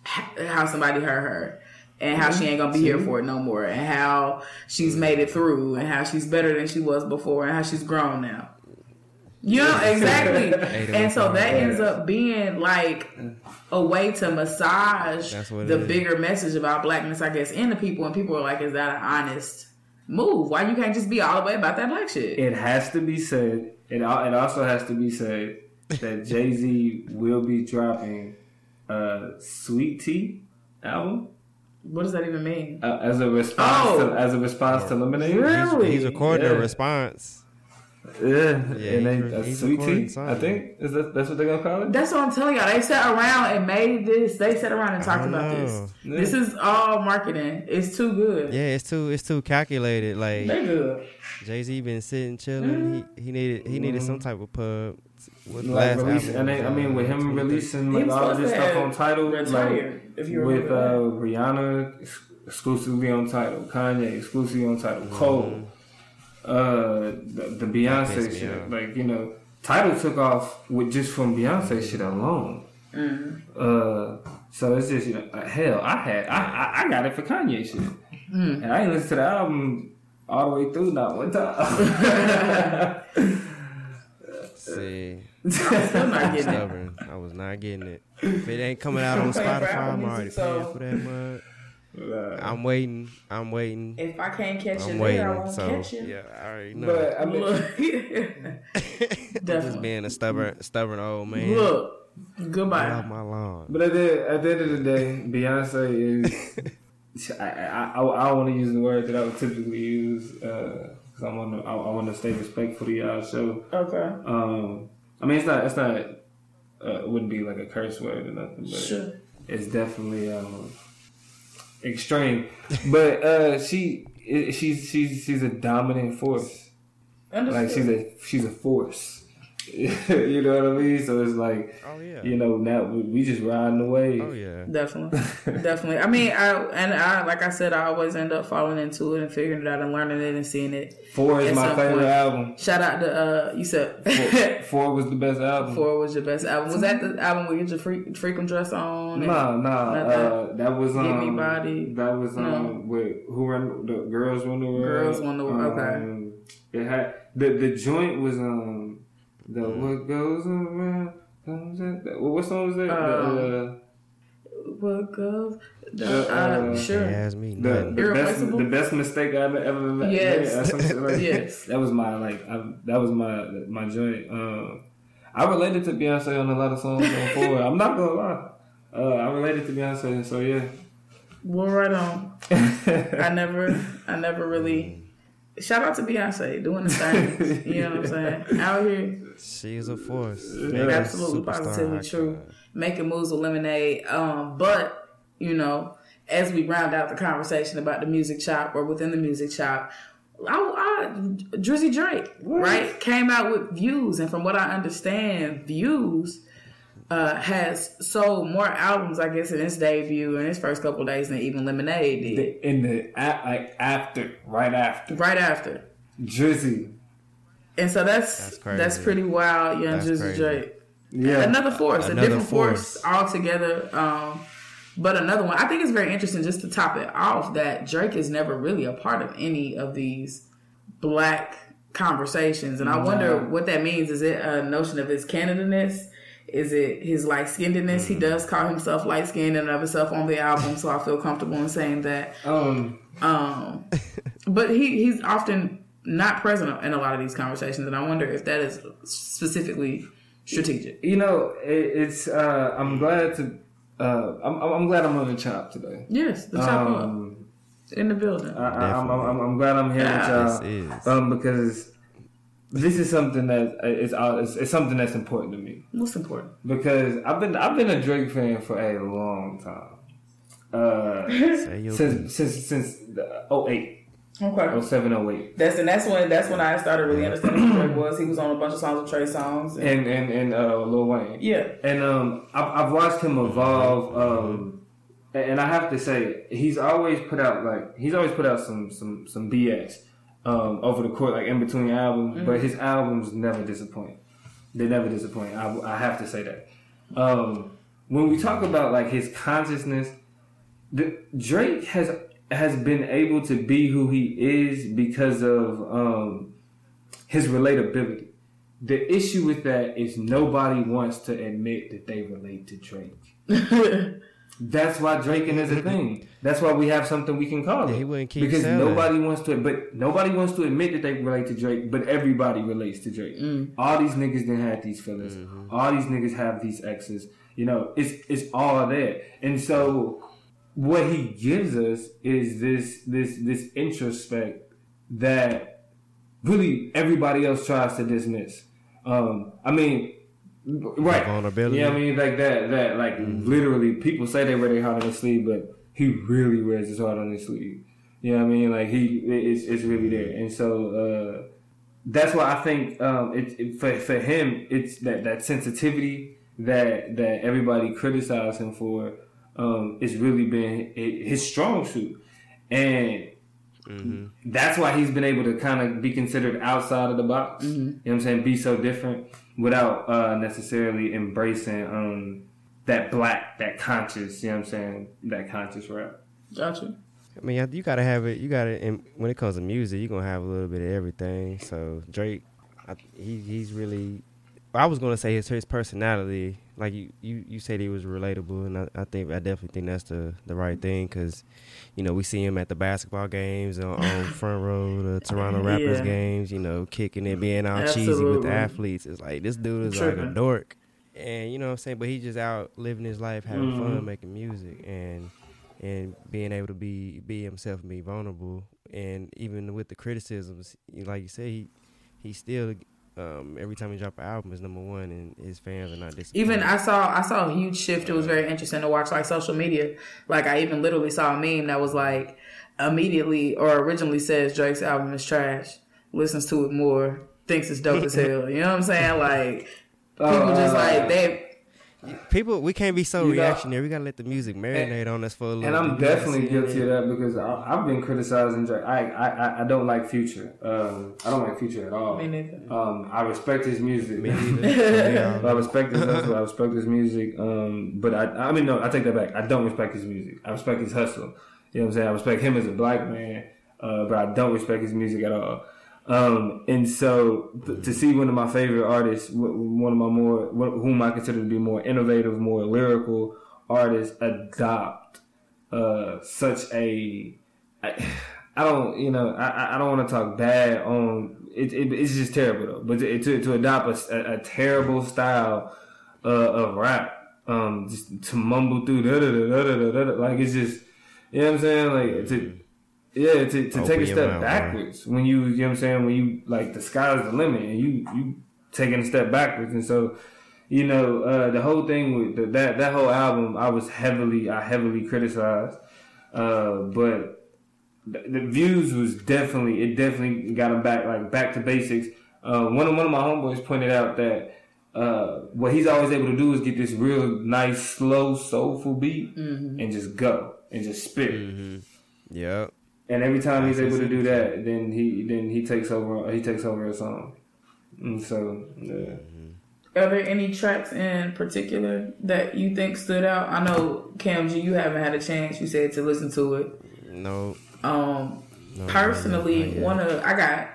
how somebody hurt her and how mm-hmm. she ain't gonna be here mm-hmm. for it no more and how she's made it through and how she's better than she was before and how she's grown now. You know, exactly. and so that ends up being like a way to massage That's what it the is. bigger message about blackness, I guess, in the people. And people are like, is that an honest move? Why you can't just be all the way about that black shit? It has to be said. It it also has to be said that Jay Z will be dropping a Sweet Tea album What does that even mean? uh, as a response Oh. to as a response to Lemonade. Really? He's recording Yeah. a response. Yeah, Yeah, and they, he's- a Sweet Tea. something. I think is that that's what they're gonna call it. That's what I'm telling y'all. They sat around and made this. They sat around and talked about know. this. Yeah. This is all marketing. It's too good. Yeah, it's too it's too calculated. Like They good. Jay Z been sitting chilling. He he needed he needed some type of pub. With Like last release, album and they, was, I mean, with him releasing He like all of this stuff on Tidal, retired, like if you with uh, Rihanna exclusively on Tidal, Kanye exclusively on Tidal, Mm-hmm. Cole, uh, the, the Beyonce shit, off. like you know, Tidal took off with just from Beyonce shit alone. Mm-hmm. Uh, so it's just you know, uh, hell, I had I, I I got it for Kanye shit, Mm. and I ain't listened to the album all the way through not one time. See, Still not getting it. I was not getting it. If it ain't coming out on Spotify, I'm already so- paying for that mug. Uh, I'm waiting. I'm waiting. If I can't catch I'm you waiting. there, I won't So catch you. yeah, I already know. but I mean, Look, Just definitely. being a stubborn, stubborn old man. Look, Get off goodbye. my lawn. But at the, at the end of the day, Beyonce is. I, I, I, I want to use the word that I would typically use because I want to I, I want to stay respectful to y'all show. Okay, Um, I mean, it's not it's not uh, it wouldn't be like a curse word or nothing, but sure. it's definitely um, extreme. but uh, she she's she's she's a dominant force. Like she's a she's a force. you know what I mean? So it's like Oh yeah. you know now we, we just riding the wave. Oh yeah. Definitely, definitely. I mean, I and I like I said, I always end up falling into it and figuring it out and learning it and seeing it. Four is my favorite point. album. Shout out to uh, you said Four, Four was the best album. Four was your best album. Was that the album where you get your freak, freakum dress on? No, Nah, nah. Uh, that was um. Give Me Body. That was um. No. With who run the girls run the world. Girls Run the World, okay. Um, it had the the joint was um. The Mm. what goes around. comes at- What song was that? Um, the, What goes? The, Uh, uh, uh, sure. He has me. uh, the, the best the best mistake I've ever made. Yes. Or some shit like. Yes. That was my like. I, that was my my joint. Um, I related to Beyonce on a lot of songs on Four. I'm not gonna lie. Uh, I related to Beyonce, so yeah. Well, right on. I never, I never really. Shout out to Beyonce doing the things. You know what I'm saying? Out here, She is a force. absolutely, positively true. Making moves with lemonade. Um, but you know, as we round out the conversation about the music shop or within the music shop, I, I Drizzy Drake, right, came out with views, and from what I understand, views. Uh, has sold more albums, I guess, in its debut in its first couple of days than even Lemonade did. in the a- like after, right after right after. Drizzy. And so that's That's that's, pretty wild, young That's Drizzy crazy. Drake. Yeah, Another force, a different force. force. altogether. Um, but another one, I think it's very interesting just to top it off that Drake is never really a part of any of these black conversations. And I wonder what that means. Is it a notion of his Canada-ness? Is it his light skinnedness? He does call himself light skinned and of himself on the album, so I feel comfortable in saying that. um, Um, but he he's often not present in a lot of these conversations, and I wonder if that is specifically strategic. you know, it, it's. Uh, I'm glad to. Uh, I'm, I'm I'm glad I'm on the chop today. Yes, the chop up Um, in the building. I, I, I'm, I'm, I'm glad I'm here This with y'all. is. Um, because this is something that is uh, it's, it's something that's important to me What's important? because I've been I've been a Drake fan for a long time. Uh, Say your piece. since since since the 08, Okay. 07, 08. That's and that's when that's when I started really understanding who Drake was. He was on a bunch of songs with Trey Songz. And, and and and uh, Lil Wayne. yeah. And um, I've, I've watched him evolve. Um, and I have to say, he's always put out like he's always put out some some some BS um, over the court, like in between albums. But his albums never disappoint. They never disappoint. I, I have to say that. Um, when we talk about like his consciousness, the, Drake has has been able to be who he is because of um, his relatability. The issue with that is nobody wants to admit that they relate to Drake. That's why Draking is a thing. That's why we have something we can call it. He wouldn't keep because selling. nobody wants to, but nobody wants to admit that they relate to Drake. But everybody relates to Drake. All these niggas didn't have these feelings. All these niggas have these exes. You know, it's it's all there. And so, what he gives us is this this this introspect that really everybody else tries to dismiss. Um, I mean, right? vulnerability. Yeah, I mean, like that. That like literally, people say they wear their heart on their sleeve, but he really wears his heart on his sleeve. You know what I mean? Like he, it's it's really there, and so uh, that's why I think um, it, it for for him, it's that that sensitivity that that everybody criticized him for um, it's really been his strong suit, and that's why he's been able to kind of be considered outside of the box. You know what I'm saying? Be so different without uh, necessarily embracing um, that black, that conscious. You know what I'm saying? That conscious rap. Gotcha. I mean, you gotta have it. You gotta. And when it comes to music, you're gonna have a little bit of everything. So Drake, I, he he's really. I was gonna say his his personality. Like you, you, you said he was relatable, and I, I think I definitely think that's the the right thing because, you know, we see him at the basketball games on, on front row, the Toronto Raptors Yeah. games. You know, kicking it, being all cheesy with the athletes. It's like this dude is like a dork, and you know what I'm saying. But he's just out living his life, having Mm-hmm. fun, making music, and and being able to be be himself and be vulnerable and even with the criticisms like you say he he still um, every time he drop an album is number one and his fans are not disappointed. Even I saw I saw a huge shift. It was very interesting to watch like social media. Like I even literally saw a meme that was like immediately or originally says Drake's album is trash, listens to it more, thinks it's dope as hell. You know what I'm saying? Like people just like they people we can't be so You know- reactionary we gotta let the music marinate on us for a little And I'm bit. We gotta definitely guilty of that because I, I've been criticizing Drake. I, I I- I don't like Future. Um, I don't like Future at all. Me neither. Um, I respect his music. Me neither. Yeah. I respect his hustle. I respect his music. Um, but I, I mean, no, I take that back. I don't respect his music. I respect his hustle. You know what I'm saying? I respect him as a black man, uh, but I don't respect his music at all. Um, and so th- to see one of my favorite artists, one of my more, wh- whom I consider to be more innovative, more lyrical artists, adopt uh, such a, I, I don't, you know, I, I- don't want to talk bad on. It, it, it's just terrible though. But to to, to adopt a, a, terrible style uh, of rap, um, just to mumble through, da, da, da, da, da, da, like it's just, you know what I'm saying, like to. Yeah, to, to take a step mouth, bro. backwards when you, you know what I'm saying, when you like the sky's the limit and you you taking a step backwards, and so you know uh, the whole thing with the, that that whole album, I was heavily I heavily criticized, uh, but the, the views was definitely it definitely got him back like back to basics. Uh, one of one of my homeboys pointed out that uh, what he's always able to do is get this real nice slow soulful beat and just go and just spit. Yep. And every time he's able to do that, then he then he takes over he takes over a song. And so yeah. Are there any tracks in particular that you think stood out? I know Cam G, you haven't had a chance. You said to listen to it. No. Um, no personally, not yet. one of I got.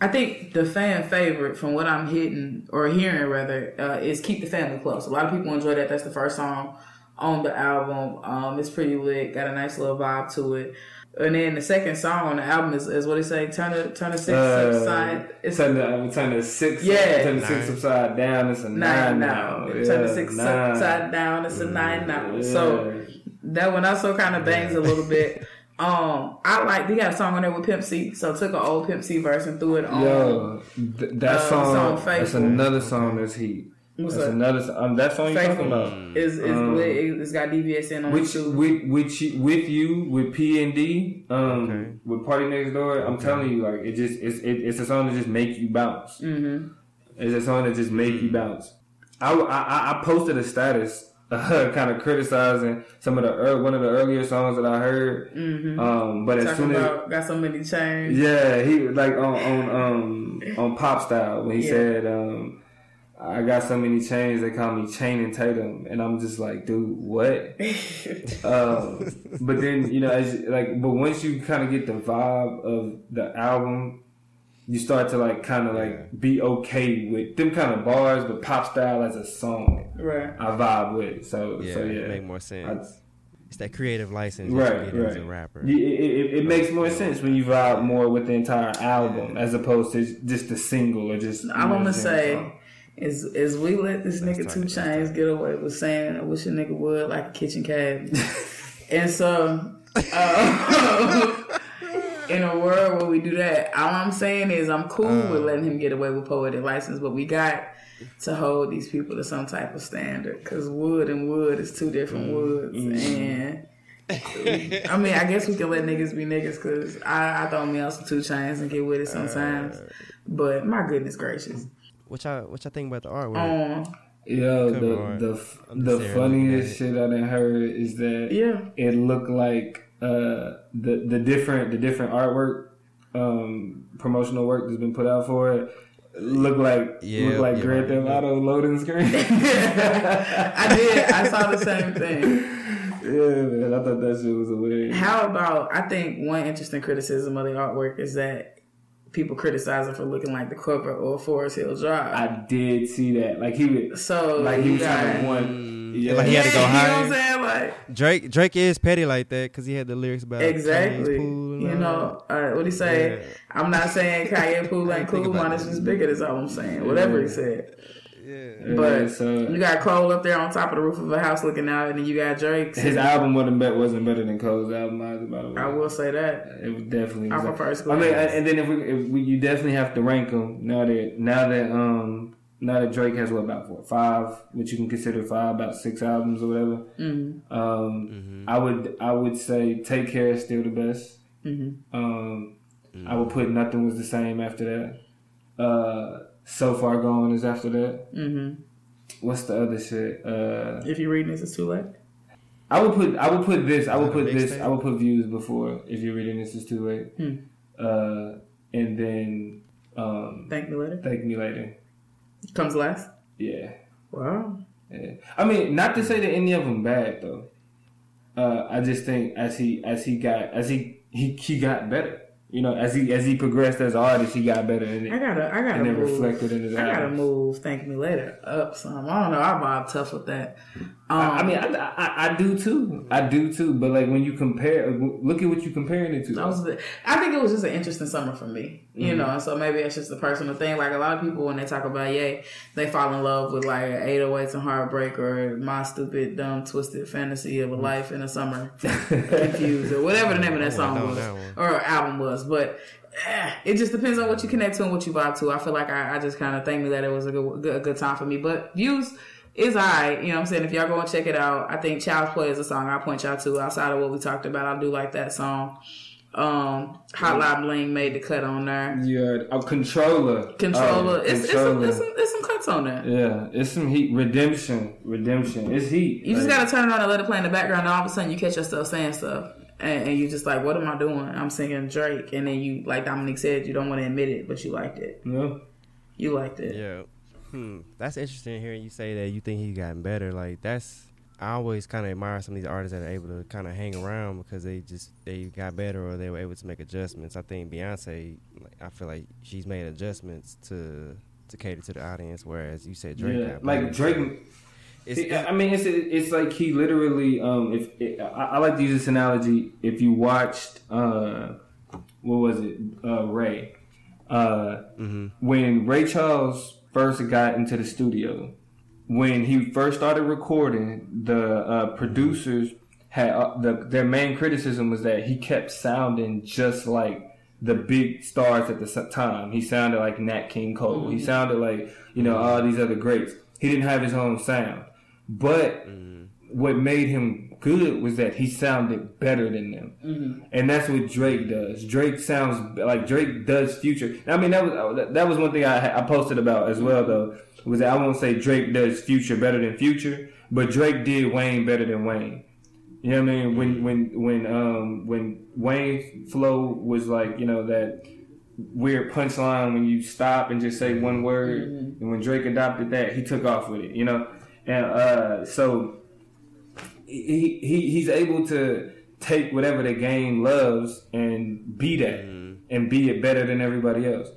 I think the fan favorite from what I'm hitting or hearing rather uh, is "Keep the Family Close." A lot of people enjoy that. That's the first song on the album. Um, it's pretty lit. Got a nice little vibe to it. And then the second song on the album is, is what they say, turn the turn the six Uh, side. It's turn the turn the six Yeah. turn the six upside down. It's a nine nine, now. now. Turn the six nine. upside down. It's a nine now. Yeah. So that one also kind of bangs a little bit. Um, I like they got a song on there with Pimp C, so took an old Pimp C verse and threw it on. Yo, th- that Uh, song, song that's another song that's heat. What's that's that? another s- um, that song you talking Faithful about. is is Um. It's got DVSN on it Which too. with with you, with you with P and D um Okay. with Party Next Door, I'm telling you like it just it's it, it's a song that just make you bounce. mm-hmm. It's a song that just make you bounce. I, I, I posted a status uh, kind of criticizing some of the ear one of the earlier songs that I heard. Mm-hmm. Um, but as soon as about got so many chains. yeah, he like on on um on pop style when he Yeah. said um I got so many chains they call me Chain and Tatum and I'm just like dude what um but then you know as like but once you kind of get the vibe of the album you start to like kind of like be okay with them kind of bars but pop style as a song right. I vibe with so Yeah, so it yeah make more sense. I- it's that creative license that Right, you get as a right. rapper. Yeah, it, it, it makes more sense when you vibe more with the entire album as opposed to just a single or just. I'm gonna say song. Is is we let this That's nigga 2 Chainz get away with saying I wish a nigga would like a kitchen cabinet. and so uh, in a world where we do that, all I'm saying is I'm cool with Uh. letting him get away with poetic license, but we got to hold these people to some type of standard because wood and wood is two different Mm. woods and. I mean, I guess we can let niggas be niggas because I, I throw me out some 2 Chainz and get with it sometimes. Uh. but my goodness gracious. What y'all what y'all think about the artwork? Um, Yo, Cover the art. the I'm the funniest shit I done heard is that yeah. it looked like uh the the different the different artwork um promotional work that's been put out for it look like Yeah, look like yeah, Grand Theft right. Auto loading screen. I did. I saw the same thing. yeah, man, I thought that shit was hilarious. How about? I think one interesting criticism of the artwork is that people criticize it for looking like the cover or Forest Hill Drive. I did see that. Like he was so like he you was trying to one. Yeah. like he had to go Yeah, higher. You know what I'm saying? Like Drake Drake is petty like that because he had the lyrics about exactly. Kanye's pool and You all know uh, what he say? Yeah. I'm not saying Kanye pool ain't Think cool. about Mine is just bigger. That's all I'm saying. Whatever he said. That. Yeah. But Yeah, so You got Cole up there on top of the roof of a house looking out, and then you got Drake. his album wasn't better, wasn't better than Cole's album either. By the way, I will say that. It was definitely. I was prefer like- I mean, Days. and then if we, if we, you definitely have to rank them now that now that um now that Drake has what about what five, which you can consider five, about six albums or whatever. hmm Um, I would I would say Take Care is still the best. hmm Um, I would put Nothing Was the Same after that. Uh, so Far Gone is after that. Mm-hmm. What's the other shit? Uh, If you're reading this, it's too late. I would put I would put this I would Is that a put this mixtape? I would put views before if you're reading this is too late. Hmm. Uh, and then um, Thank me later. thank me later. Comes last. Yeah, Wow. yeah. I mean, not to say that any of them bad though. Uh, I just think as he as he got as he he, he got better. You know, as he as he progressed as an artist, he got better in I gotta, I gotta and it move. reflected in his I gotta move. Thank me later up some. I don't know. I vibe tough with that. Um, I, I mean, I, I, I do too. I do too. But like when you compare, look at what you're comparing it to. that was I think it was just an interesting summer for me, you Mm-hmm. know. So maybe it's just a personal thing. Like a lot of people when they talk about Yay, they fall in love with like 808s and Heartbreak or my stupid, dumb, twisted fantasy Mm-hmm. of a life in the summer, confused or whatever the name of that song was that or album was. But eh, it just depends on what you connect to and what you vibe to. I feel like I, I just kind of thank me that it was a good, good, a good time for me. But views is alright. You know what I'm saying? If y'all go and check it out, I think Child's Play is a song I'll point y'all to outside of what we talked about. I do like that song. Um, Hot Hotline Bling made the cut on there. Yeah, a Controlla. Controlla. Oh, it's, Controlla. It's, some, it's, some, it's some cuts on there. yeah, it's some heat. Redemption, redemption. It's heat. You just gotta turn it on and let it play in the background, and all of a sudden you catch yourself saying stuff. And, and you just like, what am I doing? I'm singing Drake, and then you, like Dominique said, you don't want to admit it, but you liked it. Yeah. You liked it. Yeah. Hmm. That's interesting hearing you say that you think he's gotten better. Like that's I always kind of admire some of these artists that are able to kind of hang around because they just they got better or they were able to make adjustments. I think Beyonce, like, I feel like she's made adjustments to to cater to the audience, whereas you said Drake yeah. Like. Drake. It's, I mean, it's it's like he literally. Um, if it, I, I like to use this analogy, if you watched, uh, what was it, uh, Ray, uh, Mhm. when Ray Charles first got into the studio, when he first started recording, the uh, producers had uh, the their main criticism was that he kept sounding just like the big stars at the time. He sounded like Nat King Cole. Mm-hmm. He sounded like you know all these other greats. He didn't have his own sound, but mm-hmm. What made him good was that he sounded better than them, mm-hmm. and that's what Drake does. Drake sounds like Drake does Future. I mean that was that was one thing I, I posted about as well though was that I won't say Drake does Future better than Future, but Drake did Wayne better than Wayne. You know what I mean? When when when um when Wayne's flow was like you know that weird punchline when you stop and just say one word, mm-hmm. and when Drake adopted that, he took off with it. You know, and uh, so he, he he's able to take whatever the game loves and be that mm-hmm. and be it better than everybody else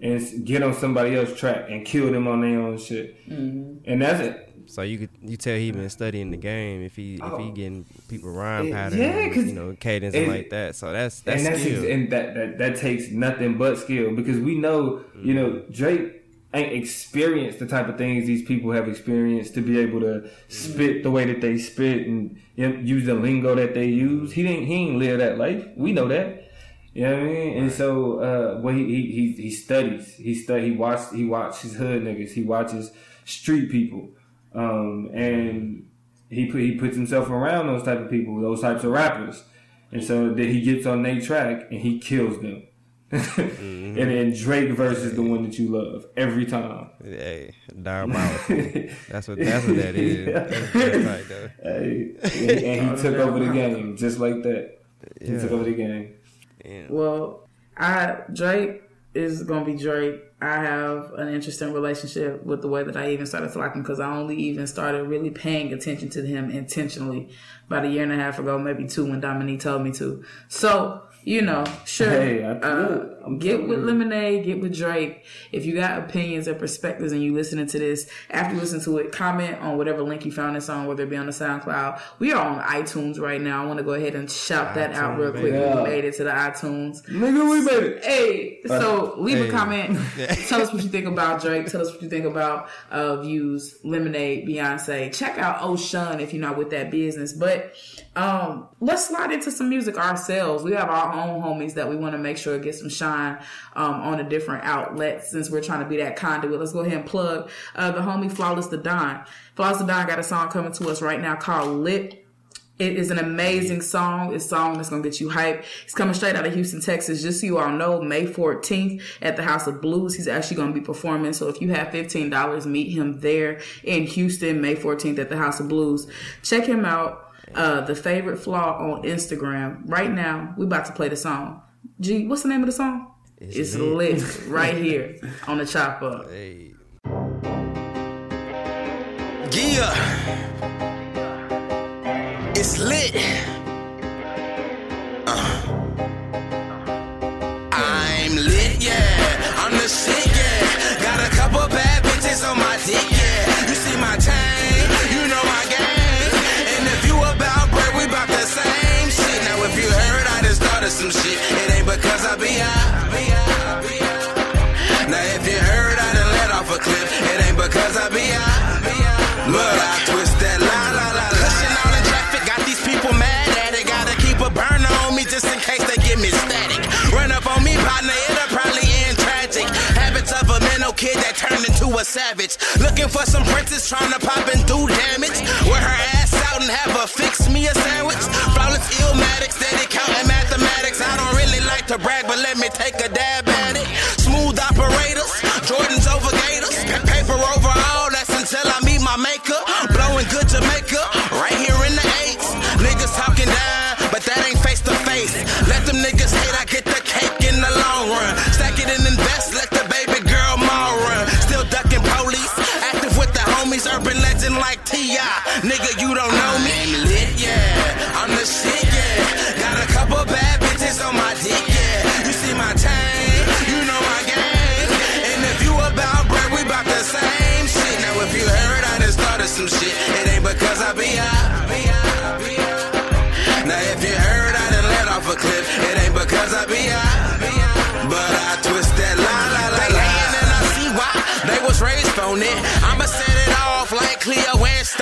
and get on somebody else's track and kill them on their own shit. Mm-hmm. And that's it. So you could you tell he been studying the game if he oh. if he oh. getting people rhyme patterns, yeah, cause you know cadence and, like that. So that's that's, and, that's skill. and that, that that takes nothing but skill because we know mm-hmm. you know Drake ain't experienced the type of things these people have experienced to be able to spit the way that they spit and you know, use the lingo that they use. He didn't he ain't live that life. We know that. You know what I mean? And so, uh, well, he, he, he, studies. He study. He watch. He watches hood niggas. He watches street people. Um, and he put, he puts himself around those type of people, those types of rappers, and so that he gets on their track and he kills them. Mm-hmm. And then Drake versus the one that you love every time. Hey, diabolical. that's what that's what that is. That's, that's hey, and, and he took over the game just like that. He yeah. took over the game. Damn. Well, I Drake is gonna be Drake. I have an interesting relationship with the way that I even started to like him because I only even started really paying attention to him intentionally about a year and a half ago, maybe two, when Dominique told me to. So you know, sure. Hey, uh, get with Lemonade, get with Drake. If you got opinions or perspectives and you listening to this, after you listen to it, comment on whatever link you found this on, whether it be on the SoundCloud. We are on iTunes right now. I want to go ahead and shout that out real quick. Yeah. We made it to the iTunes. Nigga, we made it. Hey, so leave hey. a comment. Tell us what you think about Drake. Tell us what you think about uh, Views, Lemonade, Beyonce. Check out OSHUN if you're not with that business. But um, let's slide into some music ourselves. We have our own homies that we want to make sure get some shine um, on a different outlet since we're trying to be that conduit. Let's go ahead and plug uh, the homie FlawlessThaDon. Flawless the Don got a song coming to us right now called Lit. It is an amazing song. It's a song that's gonna get you hype. It's coming straight out of Houston, Texas. Just so you all know, May 14th at the House of Blues, he's actually gonna be performing. So if you have $15, meet him there in Houston, May 14th at the House of Blues. Check him out uh, the favorite flaw on Instagram. Right now, we about to play the song. G, what's the name of the song? It's, it's lit. lit right here on the chop up. Hey. Yeah. It's lit. Uh. I'm lit, yeah. I'm the shit, savage. Looking for some princess trying to pop and do damage. Wear her ass out and have her fix me a sandwich. Flawless illmatics, steady counting mathematics. I don't really like to brag, but let me take a dab at it. Smooth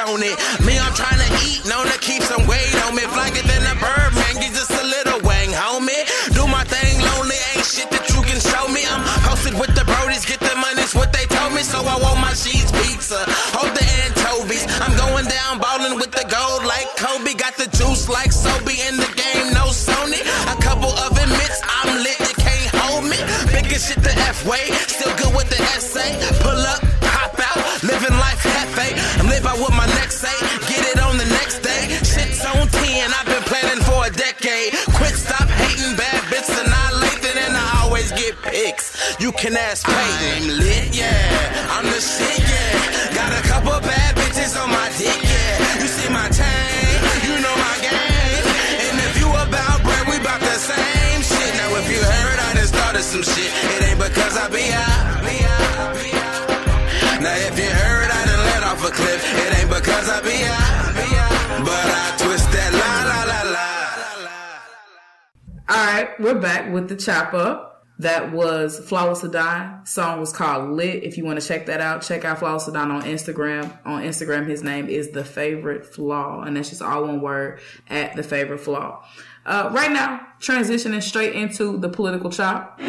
on it. Me, I'm trying to eat, known to keep some weight on me. It than a bird, man, get just a little wang, homie. Do my thing, lonely, ain't shit that you can show me. I'm posted with the brodies, get the money's what they told me. So I want my sheets pizza, hold the anchovies. I'm going down, ballin' with the gold like Kobe. Got the juice like Sobe in the game, no Sony. A couple of admits, I'm lit, you can't hold me. Bigger shit the F way, still good with the You can ask Peyton. I'm lit, yeah. I'm the shit, yeah. Got a couple bad bitches on my dick, yeah. You see my chain, you know my game. And if you about bread, we bout the same shit. Now if you heard I done started some shit, it ain't because I be out. Be out, be out. Now if you heard I done let off a cliff, it ain't because I be out. Be out. But I twist that la la la la. All right, we're back with the chop up. That was FlawlessThaDon. Song was called Lit. If you want to check that out, check out FlawlessThaDon on Instagram. On Instagram, his name is The Favorite Flaw, and that's just all one word at The Favorite Flaw. Uh, right now, transitioning straight into the political chop,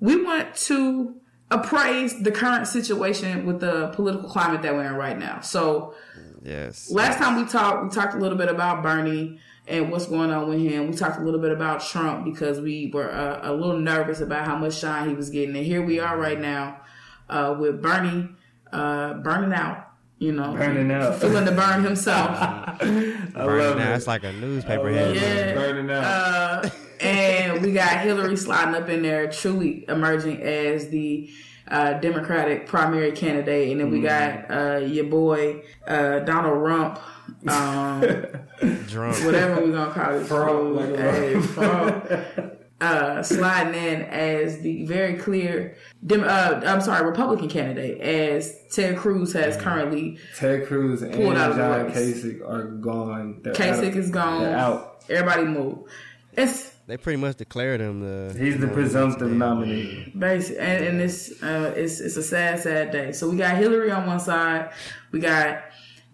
we want to appraise the current situation with the political climate that we're in right now. So, Yes. Last time we talked, we talked a little bit about Bernie and what's going on with him. We talked a little bit about Trump because we were uh, a little nervous about how much shine he was getting. And here we are right now uh, with Bernie uh, burning out. You know, Burning out. feeling the burn himself. I Burning love out. it. It's like a newspaper I love headline. Yeah. Burning out. Uh, and we got Hillary sliding up in there, truly emerging as the uh, Democratic primary candidate, and then we got uh, your boy uh, Donald Rump, um, Drunk. whatever we're gonna call it, Frog, like a Hey. Uh, sliding in as the very clear, Dem- uh, I'm sorry, Republican candidate, as Ted Cruz has currently. Ted Cruz and out John race. Kasich are gone. They're Kasich out. is gone. They're out. Everybody move. It's They pretty much declared him the. He's the presumptive nominee. Basic, and, and it's uh, it's it's a sad, sad day. So we got Hillary on one side, we got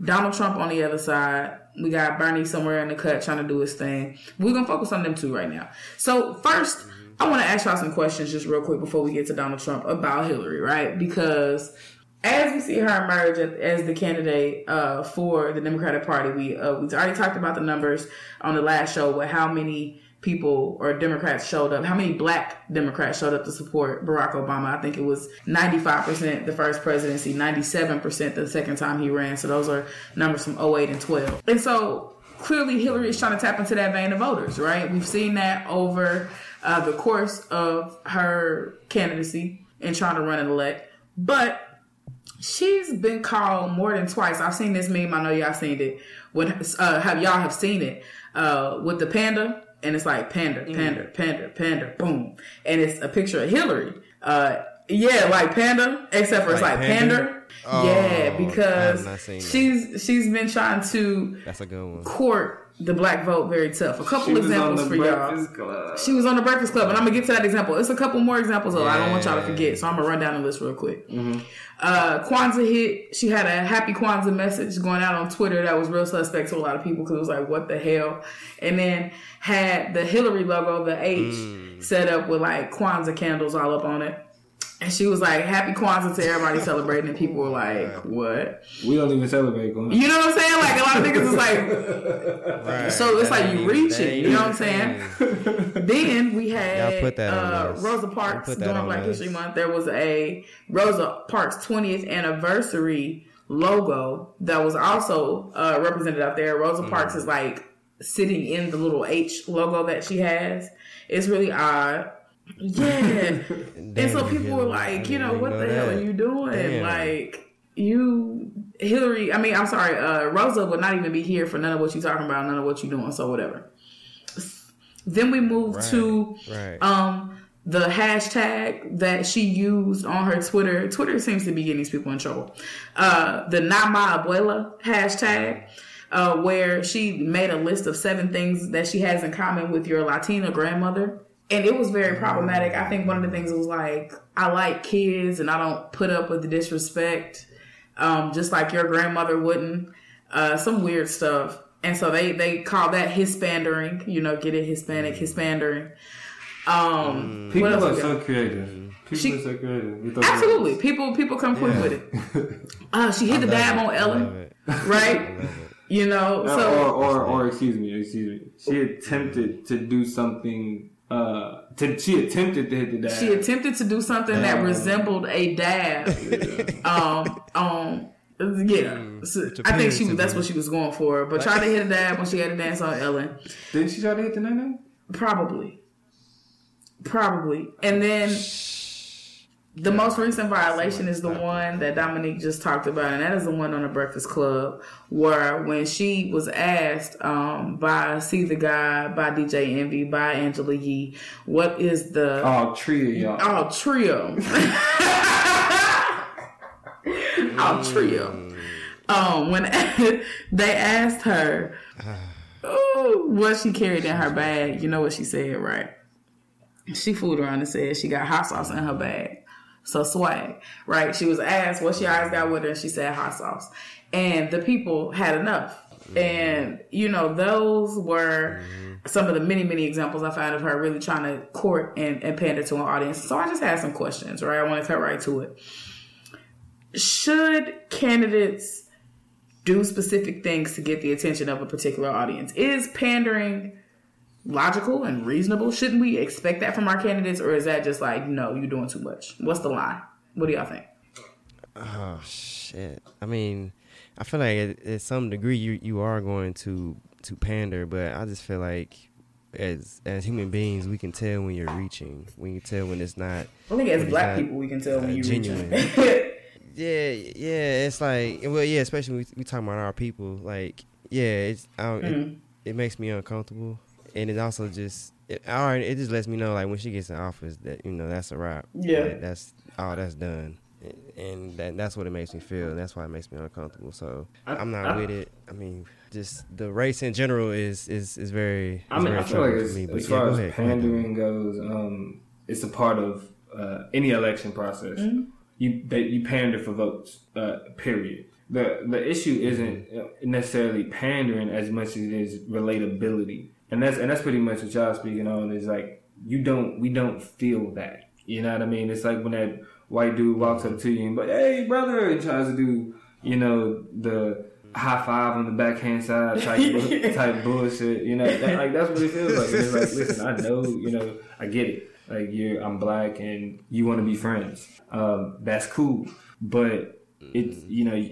Donald Trump on the other side, we got Bernie somewhere in the cut trying to do his thing. We're gonna focus on them two right now. So first, I want to ask y'all some questions just real quick before we get to Donald Trump about Hillary, right? Because as we see her emerge as- the candidate uh, for the Democratic Party, we uh, we already talked about the numbers on the last show with how many people or Democrats showed up, how many black Democrats showed up to support Barack Obama. I think it was 95% the first presidency, 97% the second time he ran. So those are numbers from 08 and 12. And so clearly Hillary is trying to tap into that vein of voters, right? We've seen that over uh, the course of her candidacy and trying to run and elect. But she's been called more than twice. I've seen this meme. I know y'all seen it. When uh, have y'all have seen it uh, with the panda, and it's like panda, panda, panda, panda, boom, and it's a picture of Hillary. Uh, yeah, like panda, except for it's Like like panda? panda. Oh, yeah, because she's she's been trying to That's a good one. court the black vote very tough. A couple She was on examples the for y'all. Breakfast Club. She was on the Breakfast Club, and I'm gonna get to that example. It's a couple more examples though. I don't want y'all to forget, so I'm gonna run down the list real quick. Uh, Kwanzaa hit. She had a happy Kwanzaa message going out on Twitter that was real suspect to a lot of people because it was like, "What the hell?" And then had the Hillary logo, the H, set up with like Kwanzaa candles all up on it. And she was like, "Happy Kwanzaa to everybody celebrating," and people were like, "What?" We don't even celebrate Kwanzaa. You know what I'm saying? Like a lot of niggas is like, Right. so it's That like you ain't- reach it. You know what I'm saying? then we had put that uh. Rosa Parks put that during Black us. History Month. There was a Rosa Parks 20th anniversary logo that was also uh, represented out there. Rosa Mm. Parks is like sitting in the little H logo that she has. It's really odd. Yeah. and so people were like, you know, what know the hell are you doing? Damn. Like, you, Hillary, I mean, I'm sorry, uh, Rosa would not even be here for none of what you're talking about, none of what you're doing, so whatever. Then we move Right, to right. um the hashtag that she used on her Twitter. Twitter seems to be getting these people in trouble. Uh, the Not My Abuela hashtag, uh, where she made a list of seven things that she has in common with your Latina grandmother. And it was very problematic. I think one of the things was like, I like kids and I don't put up with the disrespect, um, just like your grandmother wouldn't. uh, some weird stuff. And so they they call that hispandering. You know, get it Hispanic hispandering. Um, People are so creative. People She- are so creative. Absolutely, words. people people come quick with it. Uh, she hit the love dab it. on Ellen, right? I love it. You know, so or, or, or excuse me, excuse me. She attempted to do something. Uh, to, she attempted to hit the dab. she attempted to do something that resembled a dab. um, um, yeah, So I think she appear to that's what she was going for. But tried to hit a dab when she had to dance on Ellen. Didn't she try to hit the name? Probably. Probably. And then the most recent violation is the one that Dominique just talked about, and that is the one on the Breakfast Club, where when she was asked um, by See the Guy, by DJ Envy, by Angela Yee, what is the Oh, trio, y'all. Oh, trio. oh, trio. Um, when they asked her what she carried in her bag, you know what she said, right? She fooled around and said she got hot sauce in her bag. So swag, right? She was asked what she always got with her, and she said hot sauce. And the people had enough. Mm-hmm. And, you know, those were mm-hmm. some of the many, many examples I found of her really trying to court and, and pander to an audience. So I just had some questions, right? I want to cut right to it. Should candidates do specific things to get the attention of a particular audience? Is pandering logical and reasonable? Shouldn't we expect that from our candidates, or is that just like, no, you're doing too much? What's the line? What do y'all think? Oh shit! I mean, I feel like at, at some degree you you are going to to pander, but I just feel like as as human beings we can tell when you're reaching. We can tell when it's not. I think as black people, we can tell when you're genuine. reaching. Yeah, yeah. It's like well, yeah. Especially when we, we talking about our people. Like yeah, it's I Mm-hmm. it, it makes me uncomfortable, and it also just it, all right. It just lets me know like when she gets in office that you know that's a wrap. Yeah. Like, that's all that's done. And that, that's what it makes me feel. And that's why it makes me uncomfortable. So I- I'm not I- with it. I mean, just the race in general is is is very. I is mean, very I feel like troubling as, for me, but as yeah, far go as ahead, go pandering goes, um, it's a part of uh, any election process. You that you pander for votes. Uh, period. The the issue isn't uh, necessarily pandering as much as it is relatability, and that's and that's pretty much what y'all speaking on. Is like you don't we don't feel that. You know what I mean? It's like when that white dude walks up to you and like, "Hey, brother," and tries to do you know the high five on the backhand side type bu- type bullshit. You know, that, like that's what it feels like. It's like, listen, I know, you know, I get it. Like you're, I'm black, and you want to be friends. Um, that's cool, but it's you know,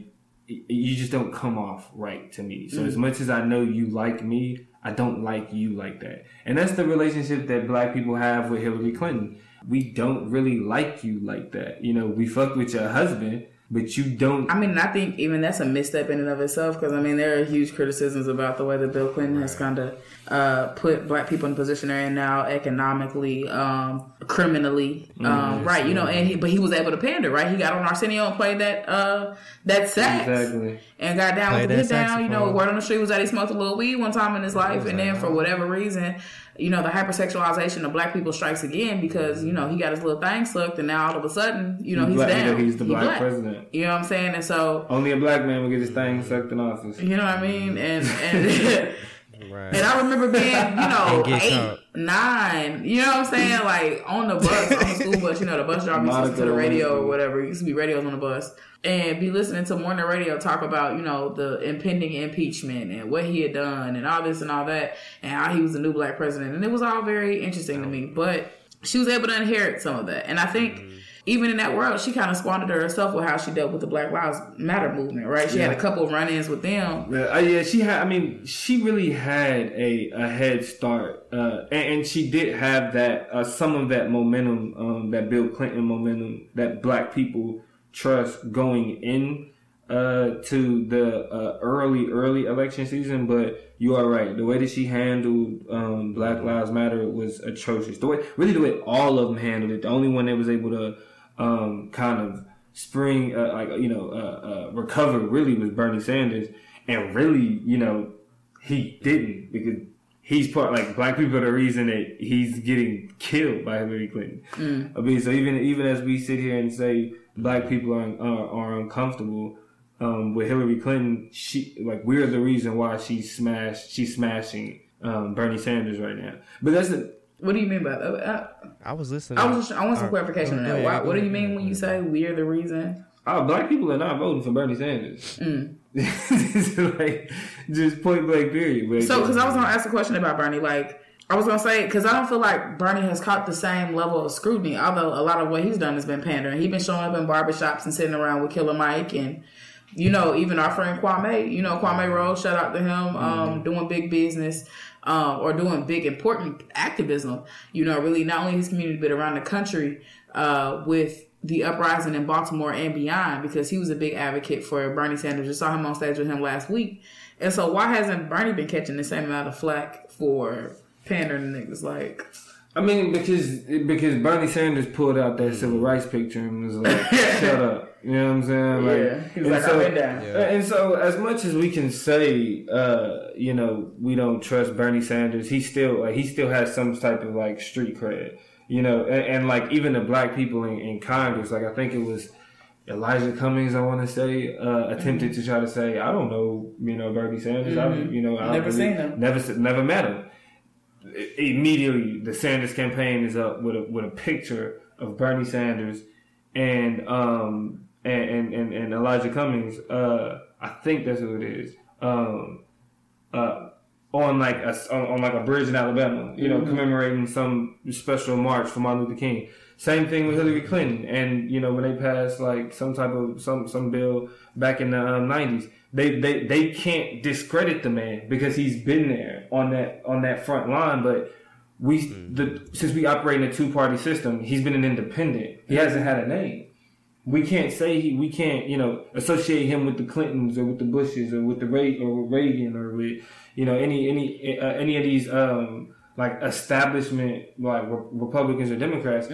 you, just don't come off right to me. So as mm. much as I know you like me, I don't like you like that. And that's the relationship that black people have with Hillary Clinton. We don't really like you like that. You know, we fuck with your husband, but you don't. I mean, I think even that's a misstep in and of itself because I mean there are huge criticisms about the way that Bill Clinton has kind of uh, put black people in the position they're in now, economically, um, criminally, um, right? You know, and he but he was able to pander, right? He got on Arsenio and played that uh, that sax Exactly. and got down Played with the that get down. You know, saxophone. word on the street was that he smoked a little weed one time in his life, and then for whatever reason. You know the hypersexualization of black people strikes again because you know he got his little thing sucked and now all of a sudden you know he's black- you down. know, he's the He black president. You know what I'm saying? And so Only a black man will get his thing sucked in office. you know what I mean? And and Right. and I remember being, you know, And get eight, caught. nine. You know what I'm saying? Like on the bus, on the school bus. You know, the bus driver used to listen to the radio or whatever. It used to be radios on the bus, and be listening to morning radio talk about you know the impending impeachment and what he had done and all this and all that, and how he was the new black president. And it was all very interesting to me. But she was able to inherit some of that, and I think. Even in that world, she kind of squandered herself with how she dealt with the Black Lives Matter movement, right? She had a couple of run-ins with them, Yeah, uh, yeah, she had. I mean, she really had a, a head start, uh, and, and she did have that uh, some of that momentum, um, that Bill Clinton momentum, that Black people trust going in uh, to the uh, early early election season. But you are right. The way that she handled um, Black Lives Matter was atrocious. The way, really, the way all of them handled it. The only one that was able to um, kind of spring, uh, like you know, uh, uh, recover really was Bernie Sanders, and really, you know, he didn't because he's part like black people are the reason that he's getting killed by Hillary Clinton. I mean, so even even as we sit here and say black people are are, are uncomfortable, um, with Hillary Clinton, she like we're the reason why she smashed she's smashing um, Bernie Sanders right now. But that's a, What do you mean by that? Uh, I was listening. I was just, I want some clarification on that. Why, what do you mean when you say we're the reason? oh, black people are not voting for Bernie Sanders. Mm. It's like just point blank period. But So, because I was gonna ask a question about Bernie, like I was gonna say, because I don't feel like Bernie has caught the same level of scrutiny. Although a lot of what he's done has been pandering. He's been showing up in barbershops and sitting around with Killer Mike, and you know, even our friend Kwame. You know, Kwame Rose. Shout out to him, um, doing big business. Um, or doing big important activism, you know, really not only his community but around the country uh, with the uprising in Baltimore and beyond because he was a big advocate for Bernie Sanders. Just saw him on stage with him last week. And so why hasn't Bernie been catching the same amount of flack for pandering to niggas? Like, I mean, because because Bernie Sanders pulled out that civil rights picture and was like, "Shut up," you know what I'm saying? Like, Yeah. He was and like, so, "I've been down." And so, as much as we can say, uh, you know, we don't trust Bernie Sanders, he still like he still has some type of like street cred, you know, and, and like even the black people in, in Congress, like I think it was. Elijah Cummings, I want to say, uh, attempted to try to say, I don't know, you know, Bernie Sanders. I, you know, I Mm-hmm. Never really- seen him. Never, never met him immediately the Sanders campaign is up with a with a picture of Bernie Sanders and um and and, and, Elijah Cummings. Uh, I think that's who it is. Um, uh, on like a on, like a bridge in Alabama, you know, commemorating some special march for Martin Luther King. Same thing with Hillary Clinton, and you know when they passed like some type of some some bill back in the um, nineties, they they they can't discredit the man because he's been there on that on that front line. But we the since we operate in a two party system, he's been an independent. He hasn't had a name. We can't say he, we can't you know associate him with the Clintons or with the Bushes or with the Ray or with Reagan or with you know any any uh, any of these um like establishment like re- Republicans or Democrats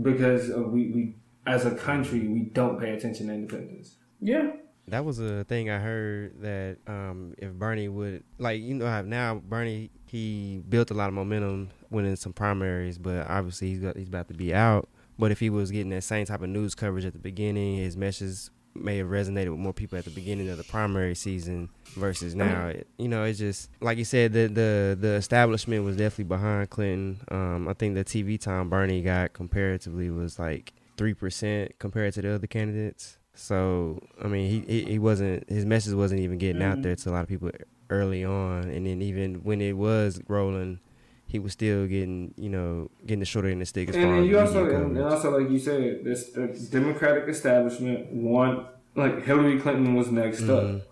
because uh, we we as a country we don't pay attention to independence. yeah. That was a thing I heard that um, if Bernie would like you know now Bernie he built a lot of momentum winning some primaries, but obviously he's got, he's about to be out. But if he was getting that same type of news coverage at the beginning, his message may have resonated with more people at the beginning of the primary season versus now. It, you know, it's just like you said, the the the establishment was definitely behind Clinton. Um, I think the TV time Bernie got comparatively was like three percent compared to the other candidates. So I mean, he, he wasn't his message wasn't even getting out mm. there to a lot of people early on, and then even when it was rolling, he was still getting you know getting the shorter end of the stick as And far as you also, and coverage. also like you said, this the Democratic establishment want like Hillary Clinton was next mm-hmm. up.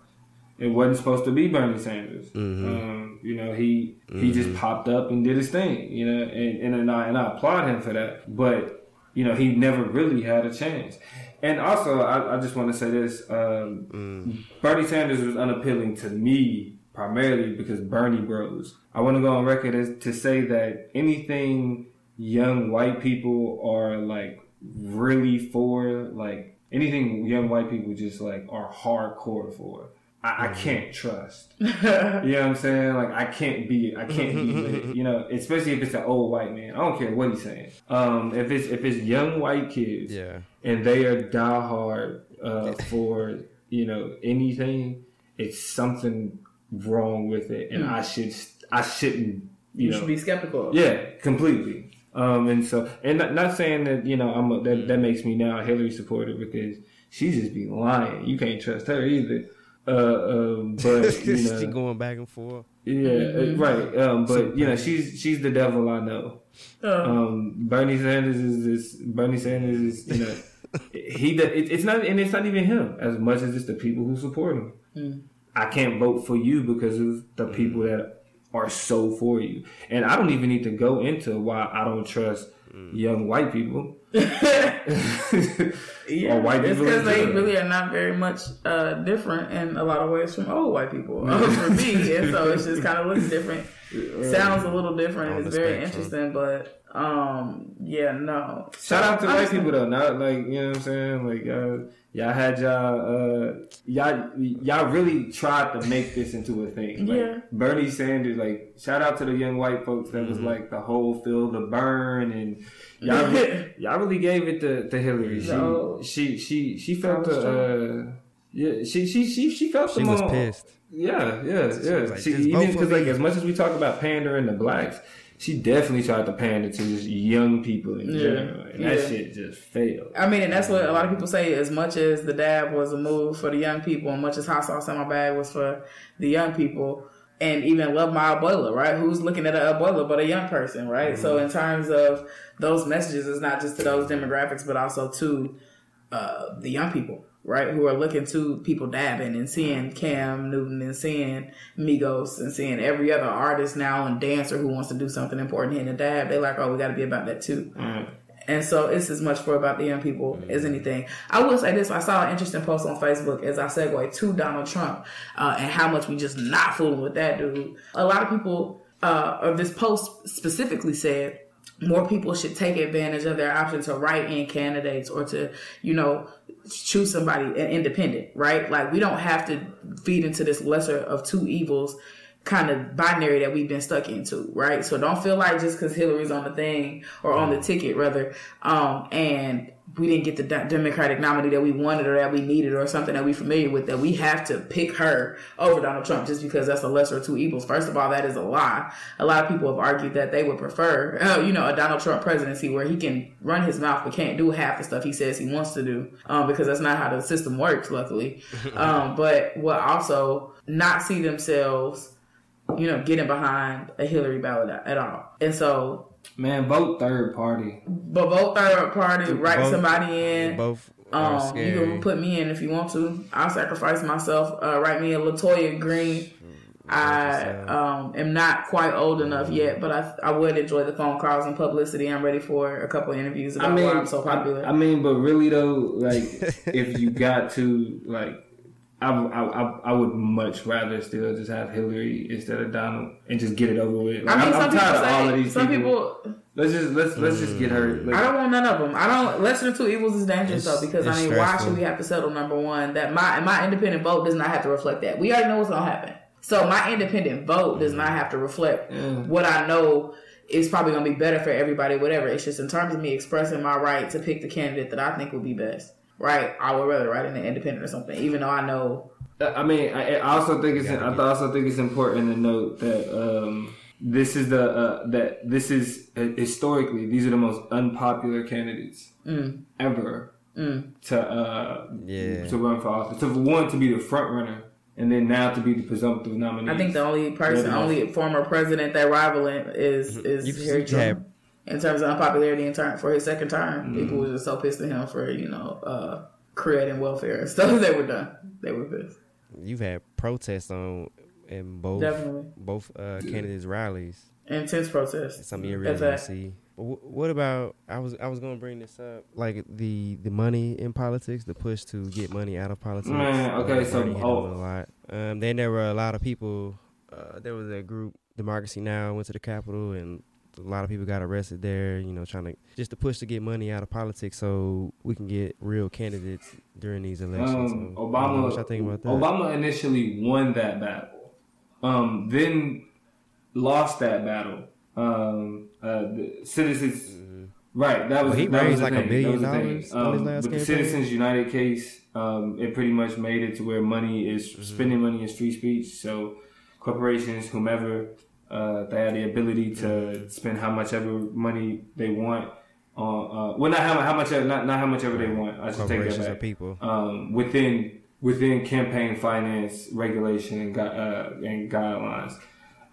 It wasn't supposed to be Bernie Sanders. Mm-hmm. Um, you know, he he just mm-hmm. popped up and did his thing. You know, and and, and I and I applaud him for that. But you know, he never really had a chance. And also, I, I just want to say this: um, Bernie Sanders was unappealing to me primarily because Bernie Bros. I want to go on record as to say that anything young white people are like really for, like anything young white people just like are hardcore for. I, I can't trust. you know what I'm saying? Like I can't be, I can't be with it. You know, especially if it's an old white man. I don't care what he's saying. Um, if it's if it's young white kids, Yeah. And they are diehard uh, for you know anything, it's something wrong with it, and I should I shouldn't you, You know should be skeptical. yeah completely. Um, and so and not, not saying that you know I'm a, that that makes me now a Hillary supporter because she just be lying. You can't trust her either. Uh, um, but you know, she going back and forth. yeah, uh, right. Um, but you know, she's she's the devil I know. Uh, Um, Bernie Sanders is this. Bernie Sanders is you know he. do- It, it's not and it's not even him as much as it's the people who support him. Mm. I can't vote for you because of the mm. people that are so for you, and I don't even need to go into why I don't trust young white people. yeah, or white it's people because they really are not very much uh, different in a lot of ways from old white people uh, for me, and so it's just kind of looks different, sounds a little different. On It's very spectrum. interesting, but um, yeah, no. Shout out to white people though, not like you know what I'm saying. Like y'all, y'all had y'all, uh, y'all, y'all really tried to make this into a thing. Like, Yeah. Bernie Sanders, like shout out to the young white folks that was like the whole feel the Bern and y'all, re- y'all really gave it to, to Hillary. She, No. she, she, she felt the, uh, Yeah, she she she she felt She them was all. pissed. Yeah, yeah, yeah. was like, she, even because like as much as we talk about pandering to blacks, she definitely tried to pander to just young people in Yeah. general, and that shit just failed. I mean, and that's what a lot of people say. As much as the dab was a move for the young people, and much as hot sauce in my bag was for the young people, and even love my abuela, right? Who's looking at a abuela but a young person, right? So in terms of those messages, is not just to those demographics, but also to uh, the young people, right? Who are looking to people dabbing and seeing Cam Newton and seeing Migos and seeing every other artist now and dancer who wants to do something important in the dab. They like, oh, we got to be about that too. And so it's as much for about the young people as anything. I will say this: I saw an interesting post on Facebook as I segue to Donald Trump uh, and how much we just not fooling with that dude. A lot of people, uh, or this post specifically said, more people should take advantage of their option to write in candidates or to, you know, choose somebody an independent, right? Like we don't have to feed into this lesser of two evils kind of binary that we've been stuck into, right? So don't feel like just because Hillary's on the thing or on the ticket rather, um, and we didn't get the Democratic nominee that we wanted or that we needed or something that we're familiar with that we have to pick her over Donald Trump just because that's the lesser of two evils. First of all, that is a lie. A lot of people have argued that they would prefer, uh, you know, a Donald Trump presidency where he can run his mouth but can't do half the stuff he says he wants to do, um, because that's not how the system works, luckily. um, but will also not see themselves you know, getting behind a Hillary ballot at all. And so, Man, vote third party. but vote third party, write Both- somebody in. Both are Um, you can put me in if you want to. I'll sacrifice myself. Uh, write me a Latoya Green. I um, am not quite old enough yet, but I I would enjoy the phone calls and publicity. I'm ready for a couple of interviews about I mean, why I'm so popular. I, I mean, but really though, like, if you got to like, I, I, I- I would much rather still just have Hillary instead of Donald and just get it over with. Like, I mean, I'm, some I'm people tired of all of say these some people. people. Let's just let's let's just get her. Like, I don't want none of them. I don't. Lesser than two evils is dangerous though because I it's mean, why should we have to settle number one? That my my independent vote does not have to reflect that. We already know what's gonna happen. So my independent vote does not have to reflect what I know is probably gonna be better for everybody. Whatever. It's just in terms of me expressing my right to pick the candidate that I think would be best. Right. I would rather write in an independent or something, even though I know. I mean, I, I also think it's I also think it's important to note that um, this is the uh, that this is uh, historically these are the most unpopular candidates ever to uh, Yeah. to run for office. To one to be the front runner, and then now to be the presumptive nominee. I think the only person, Yeah. only former president that rivaling is is You- Harry you Trump. Have- in terms of unpopularity in turn for his second term, Mm-hmm. people were just so pissed at him for you know uh, creating welfare and stuff. They were done. They were pissed. You've had protests on in both Definitely. both uh, candidates' rallies. Intense protests. Some of you That's really that. see. What about? I was I was going to bring this up, like the the money in politics, the push to get money out of politics. Man, okay, Uh, so, oh. a lot. Um, then there were a lot of people. Uh, there was a group, Democracy Now, went to the Capitol, and a lot of people got arrested there. You know, trying to just to push to get money out of politics, so we can get real candidates during these elections. Um, So, Obama. What y'all think about that? Obama initially won that battle, um, then lost that battle. Um, uh, the citizens, right? That was Mm-hmm. Well, he that raised the like a thing. billion was the thing. dollars Um, with the? Citizens United case, um, it pretty much made it to where money is Mm-hmm. spending money is free speech. So corporations, whomever, uh, they have the ability to Mm-hmm. spend how much ever money they want. On, uh, well, not how, how much, not not how much ever they want. I should take that back people. um, within within campaign finance regulation and, gu- uh, and guidelines.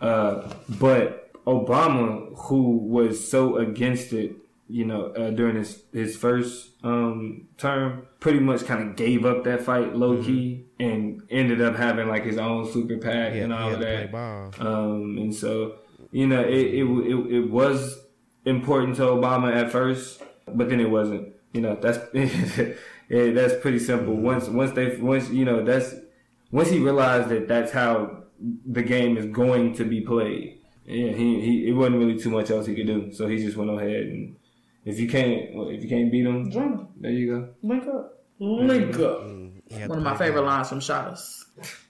Uh, but Obama, who was so against it, you know, uh, during his his first um, term, pretty much kind of gave up that fight low key and ended up having like his own super PAC Yeah, and all of had to play that. ball. Um, and so, you know, it, it it it was important to Obama at first, but then it wasn't. You know, that's yeah, that's pretty simple. Once once they once you know that's once he realized that that's how the game is going to be played. Yeah, he, he it wasn't really too much else he could do. So he just went ahead and if you can't if you can't beat him, Join them. there you go. Link up. Link up. He One of my favorite lines from Shottas.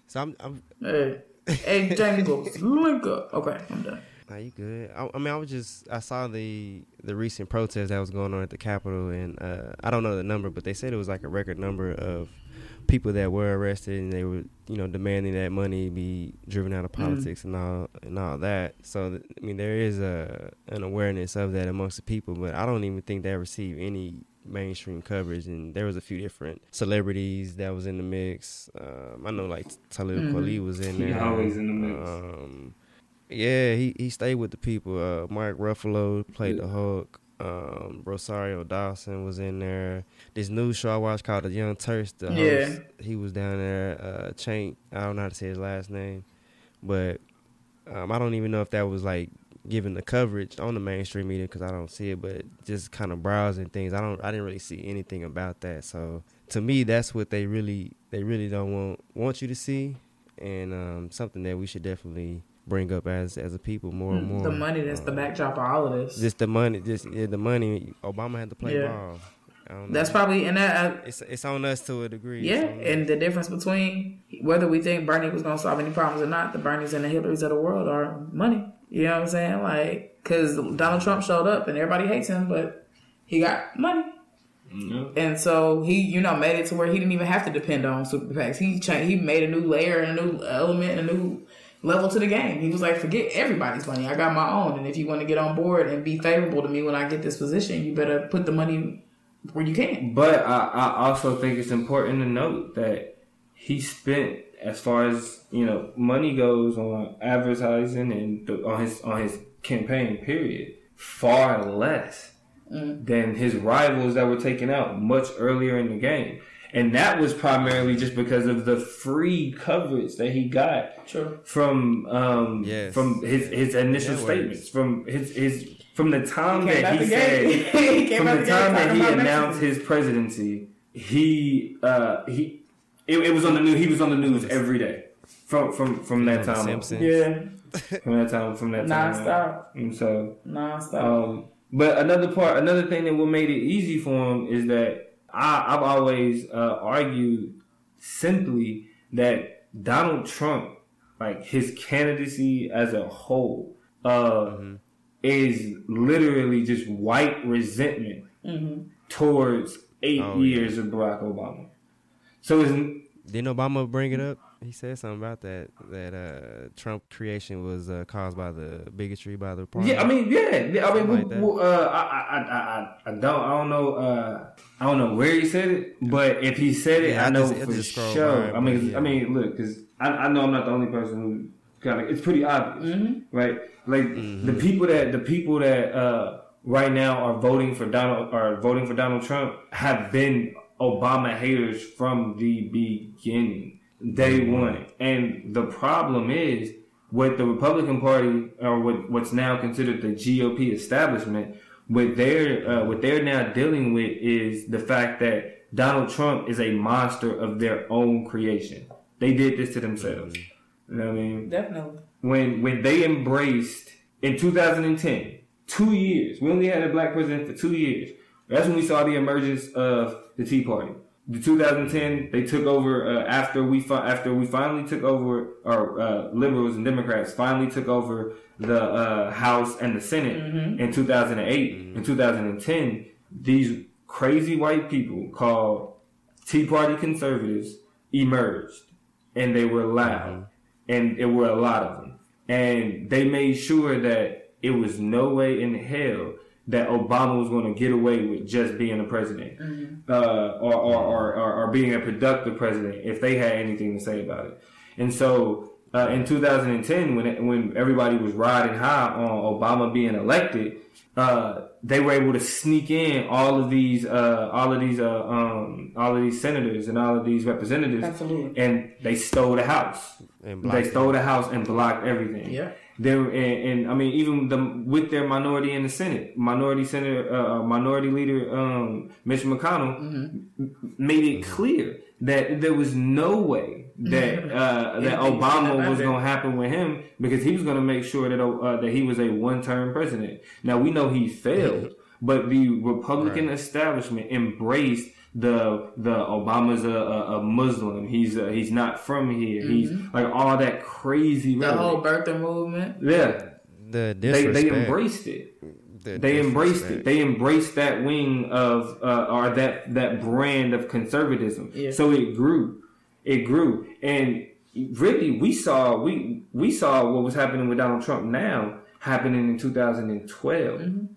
So I'm, I'm Hey, hey, Jamie Books, link up. Okay, I'm done. Nah, you good. I, I mean, I was just I saw the the recent protest that was going on at the Capitol, and uh, I don't know the number, but they said it was like a record number of people that were arrested and they were you know demanding that money be driven out of Mm-hmm. politics and all and all that. So I mean, there is a an awareness of that amongst the people, but I don't even think they receive any mainstream coverage. And there was a few different celebrities that was in the mix. Um, I know like Talib Mm-hmm. Kweli was in there. He there. always in the mix. Um, yeah, he he stayed with the people. Uh, Mark Ruffalo played the Hulk. Um, Rosario Dawson was in there. This new show I watched called The Young Turks. The Yeah. host, he was down there. Uh, Chain, I don't know how to say his last name, but um, I don't even know if that was like giving the coverage on the mainstream media because I don't see it. But just kind of browsing things, I don't. I didn't really see anything about that. So to me, that's what they really they really don't want want you to see, and um, something that we should definitely bring up as as a people more and more. The money that's the backdrop of all of this. just the money, just yeah, the money. Obama had to play Yeah. ball. I know. That's probably and that. Uh, it's it's on us to a degree. yeah, It's us. and the difference between whether we think Bernie was gonna solve any problems or not, the Bernies and the Hillarys of the world are money. You know what I'm saying? Like, because Donald Trump showed up and everybody hates him, but he got money. Yeah. And so he, you know, made it to where he didn't even have to depend on super PACs. He changed, he made a new layer and a new element, and a new level to the game. He was like, forget everybody's money. I got my own. And if you want to get on board and be favorable to me when I get this position, you better put the money where you can. But I, I also think it's important to note that he spent, as far as you know, money goes on advertising and the, on his on his campaign period, far less than his rivals that were taken out much earlier in the game. And that was primarily just because of the free coverage that he got True. from um Yes. from his his initial Yeah, statements from his his from the time He that he said. He from out the the time that he announced his presidency he uh he it, it was on the news he was on the news every day from from from that time. Simpsons. Yeah, from that time from that time on. Nonstop. and so nonstop. um, but another part, another thing that what made it easy for him is that I, I've always uh, argued simply that Donald Trump, like his candidacy as a whole, uh, is literally just white resentment towards eight Oh, years of Barack Obama. So it's Didn't Obama bring it up? He said something about that. That uh, Trump creation was uh, caused by the bigotry by the party. Yeah, I mean, yeah. yeah, I mean, Something like that. w- w- uh, I, I, I, I, I don't, I don't know, uh, I don't know where he said it, but if he said it, Yeah, I I know just- for just sure. by, I mean, yeah. I mean, look, because I, I know I'm not the only person who kind of. It's pretty obvious, right? Like Mm-hmm. the people that the people that uh, right now are voting for Donald are voting for Donald Trump have been Obama haters from the beginning, day Mm-hmm. one. And the problem is with the Republican Party or what what's now considered the GOP establishment, what they're uh, what they're now dealing with is the fact that Donald Trump is a monster of their own creation. They did this to themselves. You know what I mean? Definitely. when when they embraced in 2010, two years. We only had a black president for two years. That's when we saw the emergence of the Tea Party. The 2010, they took over uh, after we fi- after we finally took over, or uh, liberals and Democrats finally took over the uh, House and the Senate in 2008. In 2010, these crazy white people called Tea Party conservatives emerged, and they were loud, and there were a lot of them, and they made sure that it was no way in hell that Obama was going to get away with just being a president, uh, or, or, or, or, or being a productive president if they had anything to say about it. And so uh, in 2010, when it, when everybody was riding high on Obama being elected, uh, they were able to sneak in all of these, uh, all of these, uh, um, all of these senators and all of these representatives, Absolutely. and they stole the house. And They stole the house and blocked everything. Yeah. They were, and, and I mean, even the with their minority in the Senate, minority senator, uh, minority leader, um, Mitch McConnell, m- made it clear that there was no way that uh, that Obama was going to happen with him because he was going to make sure that uh, that he was a one term president. Now we know he failed, but the Republican establishment embraced the the Obama's a, a, a Muslim. He's uh he's not from here. He's like all that crazy. The rhetoric. whole birther movement. Yeah, the they disrespect. they embraced it. The they embraced it. They embraced that wing of uh, or that that brand of conservatism. Yeah. So it grew, it grew, and really we saw we we saw what was happening with Donald Trump now happening in 2012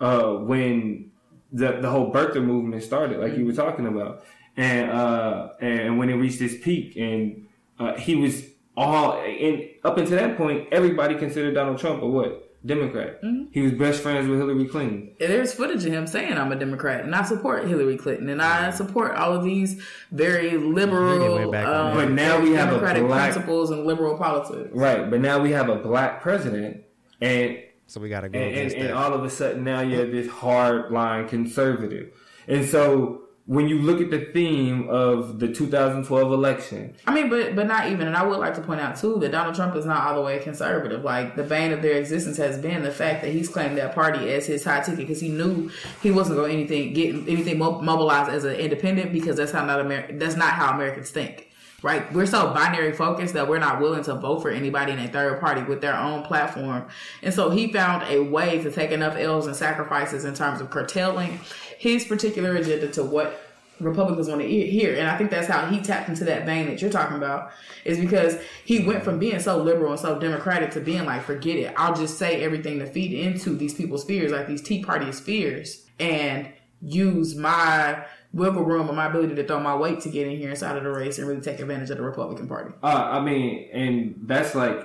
uh, when the the whole birther movement started, like you were talking about, and uh, and when it reached its peak, and uh, he was all and up until that point, everybody considered Donald Trump a what Democrat. He was best friends with Hillary Clinton. there's footage of him saying I'm a Democrat and I support Hillary Clinton and I support all of these very liberal, back um. But now we have a democratic black- principles and liberal politics. Right, but now we have a black president, and So we got to go and, and, and all of a sudden now you're this hard line conservative, and so when you look at the theme of the 2012 election, I mean, but but not even. And I would like to point out too that Donald Trump is not all the way conservative. Like the bane of their existence has been the fact that he's claimed that party as his high ticket because he knew he wasn't going to anything get anything mobilized as an independent because that's how not Amer- That's not how Americans think. Right, we're so binary focused that we're not willing to vote for anybody in a third party with their own platform. And so he found a way to take enough L's and sacrifices in terms of curtailing his particular agenda to what Republicans want to hear. And I think that's how he tapped into that vein that you're talking about, is because he went from being so liberal and so democratic to being like, forget it. I'll just say everything to feed into these people's fears, like these Tea Party fears, and use my wiggle room and my ability to throw my weight to get in here inside of the race and really take advantage of the Republican Party. uh, I mean, and that's like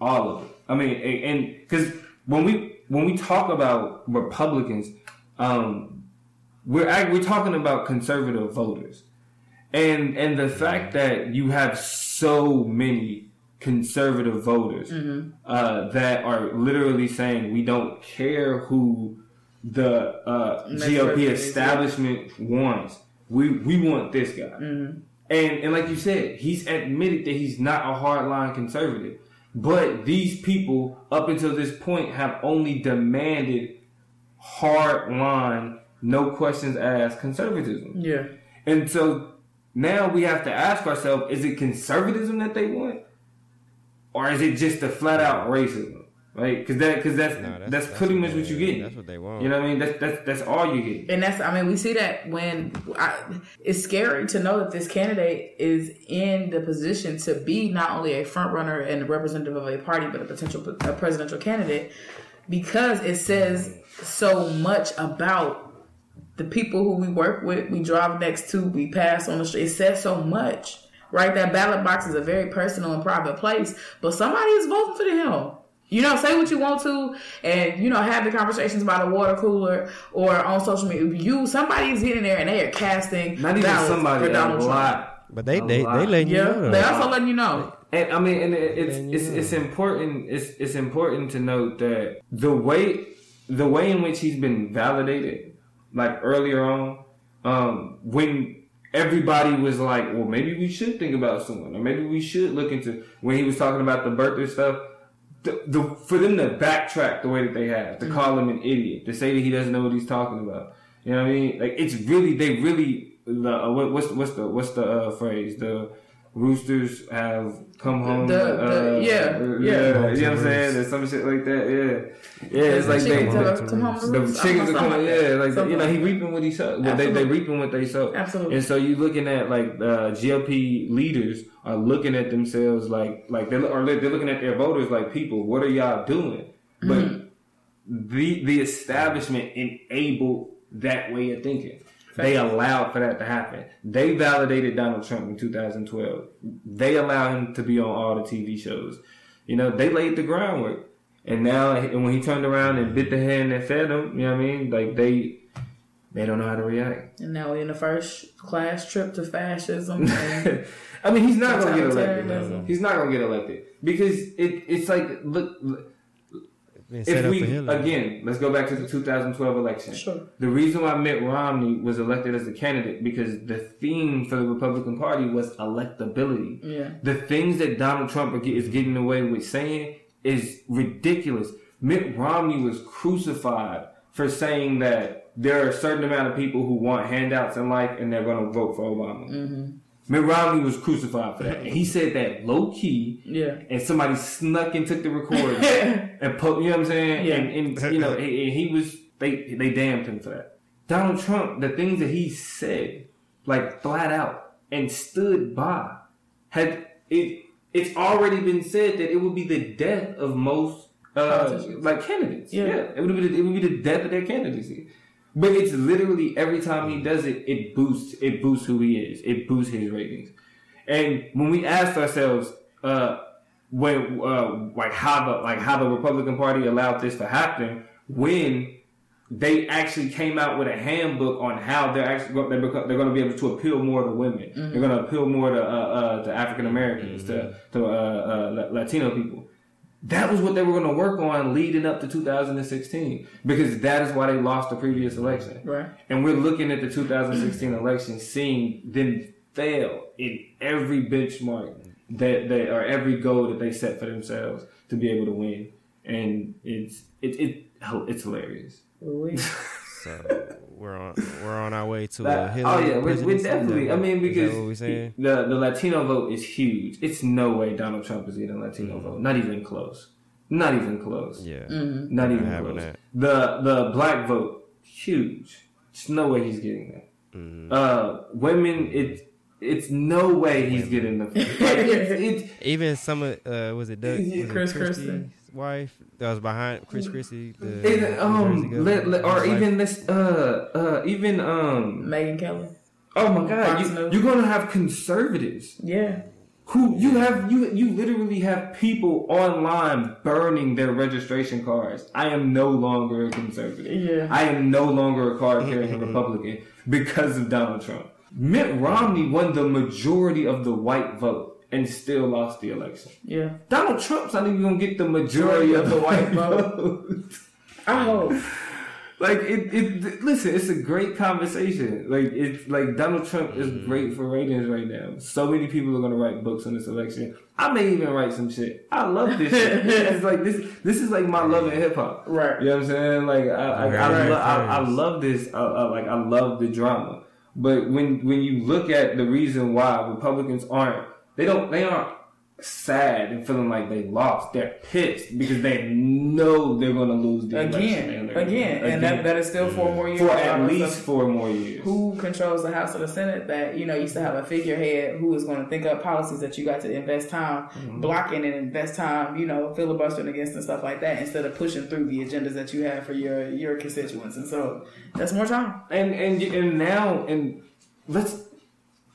all of it. I mean, and because when we when we talk about Republicans, um, we're we're talking about conservative voters, and and the fact that you have so many conservative voters uh, that are literally saying we don't care who the uh, GOP establishment wants. We we want this guy. And and like you said, he's admitted that he's not a hardline conservative. But these people, up until this point, have only demanded hardline, no questions asked conservatism. Yeah. And so now we have to ask ourselves: Is it conservatism that they want, or is it just a flat out racism? Right? Because that because that's, No, that's pretty much what you get. That's what they want. You know what I mean? That's that's that's all you get. And that's, I mean, we see that when I, it's scary to know that this candidate is in the position to be not only a front runner and representative of a party, but a potential a presidential candidate because it says so much about the people who we work with, we drive next to, we pass on the street. It says so much, right? That ballot box is a very personal and private place, but somebody is voting for him. You know, say what you want to, and you know, have the conversations about a water cooler or on social media. You, somebody is getting there and they are casting Not even somebody, for a Donald Trump. lot. But they A they lot. they letting you Yeah, know. they also letting you know. And I mean, and it's it's you it's important. It's it's important to note that the way the way in which he's been validated, like earlier on, um, when everybody was like, well, maybe we should think about someone, or maybe we should look into when he was talking about the birther stuff. The, the for them to backtrack the way that they have, to call him an idiot, to say that he doesn't know what he's talking about. You know what I mean? Like it's really they really uh, what, what's what's the what's the uh, phrase the roosters have come home. The- the- uh, yeah, uh, yeah. you know what I'm saying? There's some shit like that. Yeah, yeah. It's like they, Chickens they- have to the chickens are coming. like. Yeah, like Something you know, he reaping what he sow. Well, they they reaping what they sow. Absolutely. And so you looking at like uh, GOP leaders are looking at themselves like like they or they're looking at their voters like people. What are y'all doing? But Mm-hmm. the the establishment enabled that way of thinking. They allowed for that to happen. They validated Donald Trump in 2012. They allowed him to be on all the TV shows. You know, they laid the groundwork. And now, and when he turned around and bit the hand that fed him, you know what I mean? Like they, they don't know how to react. And now we're in the first class trip to fascism. I mean, he's not gonna get elected. He's not gonna get elected because it, it's like look. look if we again, let's go back to the 2012 election. Sure. The reason why Mitt Romney was elected as a candidate because the theme for the Republican Party was electability. Yeah. The things that Donald Trump is getting away with saying is ridiculous. Mitt Romney was crucified for saying that there are a certain amount of people who want handouts in life and they're going to vote for Obama. Mm-hmm. Mitt Romney was crucified for that. And he said that low key, Yeah. and somebody snuck and took the recording and put, you know what I'm saying? Yeah. And, and you know, and, and he was they they damned him for that. Donald Trump, the things that he said, like flat out and stood by, had it. It's already been said that it would be the death of most uh, like candidates. Yeah. Yeah, it would be the, it would be the death of their candidacy. But it's literally every time he does it, it boosts it boosts who he is. It boosts his ratings. And when we asked ourselves, uh, when uh, like how the like how the Republican Party allowed this to happen, when they actually came out with a handbook on how they're actually they're, they're going to be able to appeal more to women. They're going to appeal more to uh, uh, to African Americans, to to uh, uh, Latino people. That was what they were going to work on leading up to 2016 because that is why they lost the previous election. Right. And we're looking at the 2016 election, seeing them fail in every benchmark that they or every goal that they set for themselves to be able to win. And it's it, it it's hilarious. Ooh-wee. So we're on we're on our way to a Hillary oh yeah, we're, we're presidency. definitely. I mean, because what we saying? the the Latino vote is huge. It's no way Donald Trump is getting a Latino vote. Not even close. Not even close. Yeah, Not even having close. that. The the black vote huge. It's no way he's getting that. Mm-hmm. Uh, women, it it's no way he's getting the. Like, it's, it's, even some of uh, was it Doug? Was it Chris Christie. Wife that was behind Chris Christie? The it New um, governor, let, let- or wife. even this, uh, uh, even um, Megyn Kelly. oh my God, you, you're gonna have conservatives Yeah. who you have you you literally have people online burning their registration cards. I am no longer a conservative. Yeah. I am no longer a card carrying Republican because of Donald Trump. Mitt Romney won the majority of the white vote and still lost the election. Yeah. Donald Trump's not even gonna get the majority of the white vote. I hope. like it, it, listen, it's a great conversation. Like it's like Donald Trump is great for ratings right now. So many people are gonna write books on this election. I may even write some shit. I love this shit. it's like this. This is like my love in hip hop. Right. You know what I'm saying? Like I, I, I, Right. lo- I, I love this. Uh, uh, like I love the drama. But when when you look at the reason why Republicans aren't, they don't, they aren't sad and feeling like they lost. They're pissed because they know they're going to lose the election. Again. and Again. And that, that is still four more years. for at least four more years. Who controls the House or the Senate that, you know, used to have a figurehead who is going to think up policies that you got to invest time Mm-hmm. blocking and invest time, you know, filibustering against and stuff like that instead of pushing through the agendas that you have for your, your constituents. And so that's more time. and and and now and let's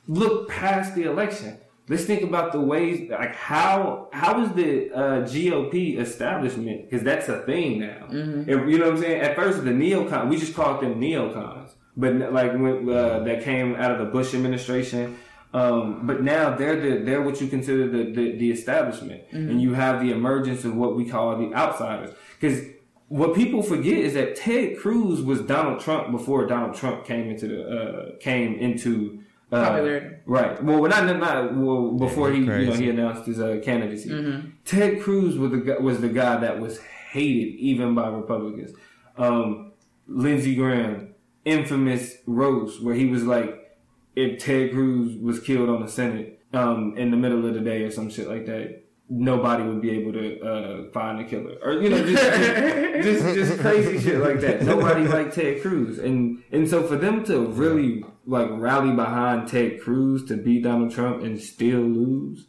look past the election. Let's think about the ways like how how is the uh, GOP establishment because that's a thing now. If- you know what I'm saying? At first, the neocon we just called them neocons, but like when uh, that came out of the Bush administration. Um, but now they're the, they're what you consider the, the, the establishment, and you have the emergence of what we call the outsiders. Because what people forget is that Ted Cruz was Donald Trump before Donald Trump came into the uh, came into uh, Right. Well, we're not not well before he he you know he announced his uh, candidacy. Ted Cruz was the guy, was the guy that was hated even by Republicans. Um, Lindsey Graham, infamous roast where he was like, if Ted Cruz was killed on the Senate um, in the middle of the day or some shit like that, nobody would be able to uh, find the killer, or you know, just, just just crazy shit like that. Nobody liked Ted Cruz, and and so for them to really like rally behind Ted Cruz to beat Donald Trump and still lose,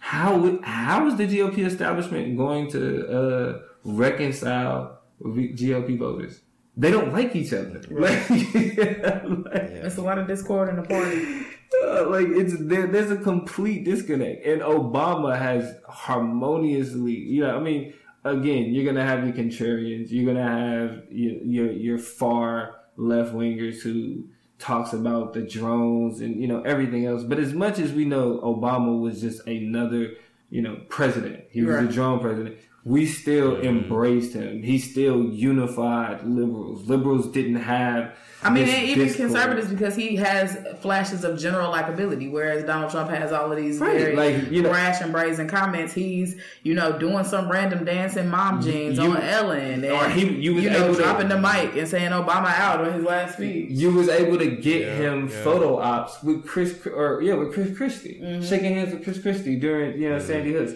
how how is the GOP establishment going to uh, reconcile GOP voters? They don't like each other. Like, like, It's a lot of discord in the party. uh, like it's there. There's a complete disconnect, and Obama has harmoniously. You know, I mean, again, you're gonna have your contrarians. You're gonna have your your, your far left wingers who talks about the drones and you know everything else. But as much as we know, Obama was just another you know president. He was Right. a drone president. We still embraced him. He still unified liberals. Liberals didn't have. I mean, and even discord. conservatives because he has flashes of general likability, whereas Donald Trump has all of these Right, very like, you know- brash and brazen comments. He's you know doing some random dancing mom jeans you- on Ellen, and or he- you was you know able to- dropping the mic and saying Obama out on his last speech. you was able to get Yeah, him yeah. photo ops with Chris or yeah with Chris Christie, Mm-hmm. shaking hands with Chris Christie during you know Sandy Hooks.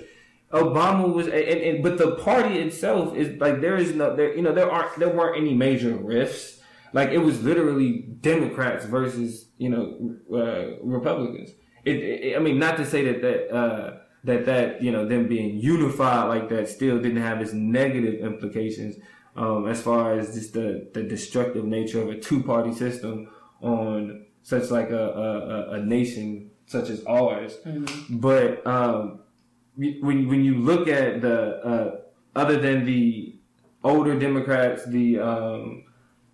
Obama was, and, and but the party itself is like there is no there you know there aren't there weren't any major rifts. Like it was literally Democrats versus you know uh, Republicans. It, it, I mean, not to say that that uh, that that you know them being unified like that still didn't have its negative implications um, as far as just the the destructive nature of a two party system on such like a a, a- nation such as ours. But um, when when you look at the uh, other than the older Democrats, the um,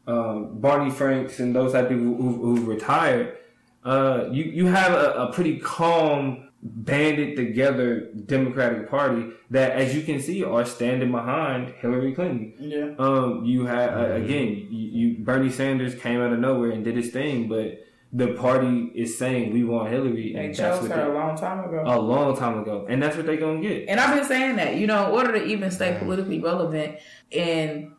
um, Barney Franks and those type of people who, who've retired, uh, you you have a, a pretty calm, banded together Democratic Party that, as you can see, are standing behind Hillary Clinton. Yeah. Um, you had uh, again, you, you Bernie Sanders came out of nowhere and did his thing, but the party is saying we want Hillary, They and that's chose her a long time ago. a long time ago, and that's what they're gonna get. And I've been saying that, you know, in order to even stay politically relevant and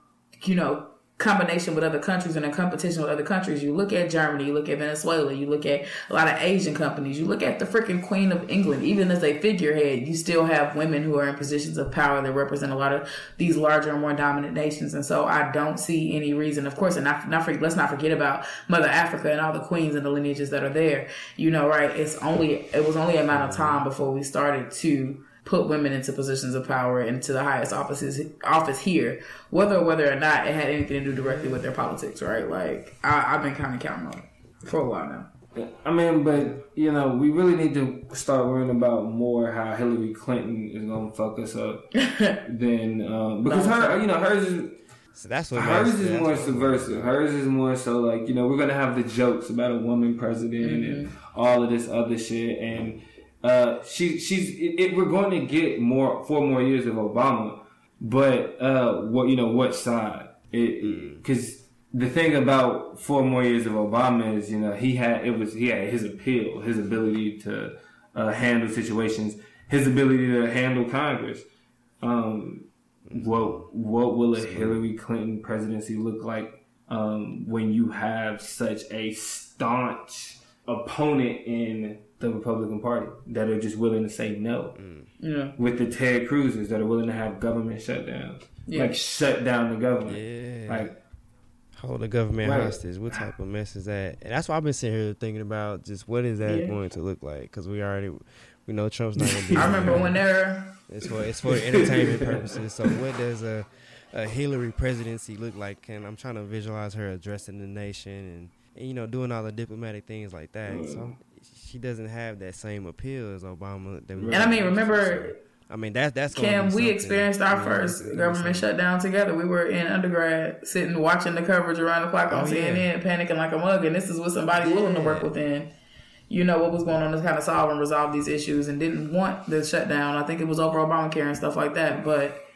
you know, combination with other countries and in competition with other countries, you look at Germany, you look at Venezuela, you look at a lot of Asian companies, you look at the freaking Queen of England. Even as a figurehead, you still have women who are in positions of power that represent a lot of these larger and more dominant nations. And so I don't see any reason, of course, and not, not for, let's not forget about Mother Africa and all the queens and the lineages that are there. You know, right? It's only, it was only a matter of mm-hmm. time before we started to put women into positions of power and to the highest offices office here, whether whether or not it had anything to do directly with their politics, right? Like I, I've been kind of counting on it for a while now. I mean, but you know, we really need to start worrying about more how Hillary Clinton is gonna fuck us up than um, because her, you know, hers is So that's what hers is that's more subversive. Hers is more so like you know we're gonna have the jokes about a woman president and all of this other shit, and uh, she she's it, it, we're going to get more four more years of Obama, but uh, what you know what side? Because the thing about four more years of Obama is you know he had it was he had his appeal, his ability to uh, handle situations, his ability to handle Congress. Um, what what will a Hillary Clinton presidency look like um, when you have such a staunch opponent in the Republican Party that are just willing to say no? Mm. Yeah. With the Ted Cruz's that are willing to have government shutdowns, Yeah. like shut down the government, Yeah. like hold the government Right. hostage. What type of mess is that? And that's why I've been sitting here thinking about just what is that Yeah. going to look like? Because we already we know Trump's not going to be. I remember when they're it's for it's for entertainment purposes. So what does a a Hillary presidency look like? And I'm trying to visualize her addressing the nation and, and you know doing all the diplomatic things like that. So mm. she doesn't have that same appeal as Obama. And I mean remember I mean that's that's Cam, we experienced our you know, first it's gonna be government shutdown together. We were in undergrad, sitting watching the coverage around the clock on Oh, yeah. CNN, panicking like a mug. And this is with somebody willing to work within, you know, what was going on to kind of solve and resolve these issues, and didn't want the shutdown. I think it was over Obamacare and stuff like that. But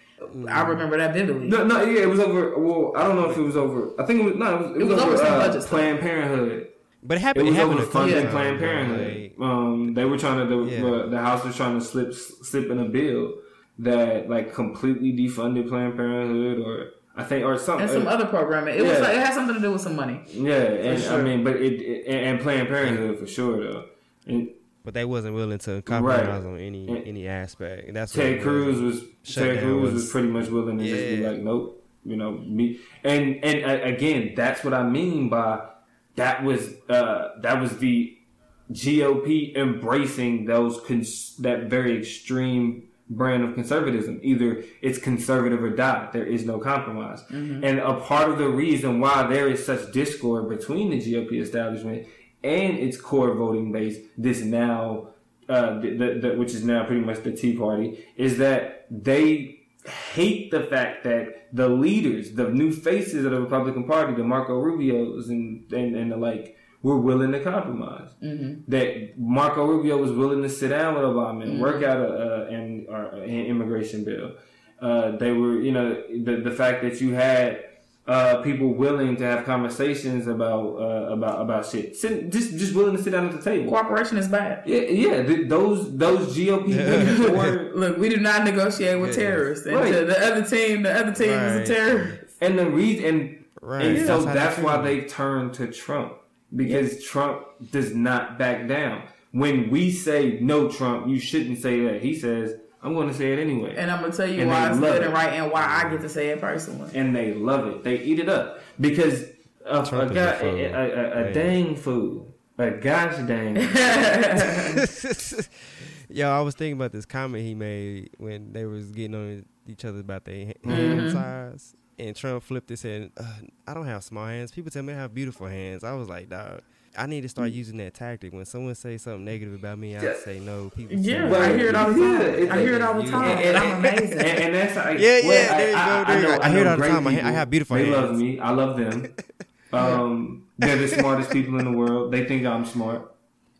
I remember that vividly. no, no, yeah, it was over. Well, I don't know if it was over. I think it was no, it was, it was, was over, over some uh, budget stuff. Planned Parenthood. But it It happened. was it happened over a couple funding Yeah. Planned. Parenthood. Like, Um, they were trying to. The, Yeah. uh, the House was trying to slip slip in a bill that like completely defunded Planned Parenthood, or I think, or something. and some other programming. It was like, it had something to do with some money. yeah, and sure. I mean, but it, it and, and Planned Parenthood for sure though. And but they wasn't willing to compromise Right. on any And- any aspect. And that's what Ted it Cruz was Ted Cruz was, was- pretty much willing to just be like, nope, you know me. And and uh, again, that's what I mean by that was uh that was the GOP embracing those cons- that very extreme brand of conservatism. Either it's conservative or die. There is no compromise. Mm-hmm. And a part of the reason why there is such discord between the GOP establishment and its core voting base, this now, uh, the, the, the, which is now pretty much the Tea Party, is that they hate the fact that the leaders, the new faces of the Republican Party, the Marco Rubios and, and, and the like, were willing to compromise. That Marco Rubio was willing to sit down with Obama and work out a, a, an, or an immigration bill. uh, they were, you know, the the fact that you had uh, people willing to have conversations about uh, about about shit, Sit, just just willing to sit down at the table. Cooperation is bad. Yeah, yeah. th- those those GOP leaders were, Look, we do not negotiate with terrorists. And Right. the other team, the other team is a terrorist. and the reason, and, Right. and Yeah. so That's how they that's why they turned to Trump because Trump does not back down. When we say no, Trump, you shouldn't say that. He says, "I'm going to say it anyway." And I'm gonna tell you And why they it's love good it. and right, and why I get to say it personally. and they love it. They eat it up because a, Trump a is guy, a a, a, a, a dang fool, a gosh dang. Yo, I was thinking about this comment he made when they was getting on each other about their ha- Mm-hmm. hand size, and Trump flipped it said, uh, "I don't have small hands. People tell me I have beautiful hands." I was like, "Dog, I need to start using that tactic. When someone say something negative about me, I Mm. Yeah. say no. People, Yeah, say, I hear it all the time. it's I hear it all the time. and, And I'm amazing. and, and that's like, Yeah, yeah, well, there you go, there you go. I hear it all the time. I I have beautiful They love me. I love them. Um, they're the smartest people in the world. They think I'm smart,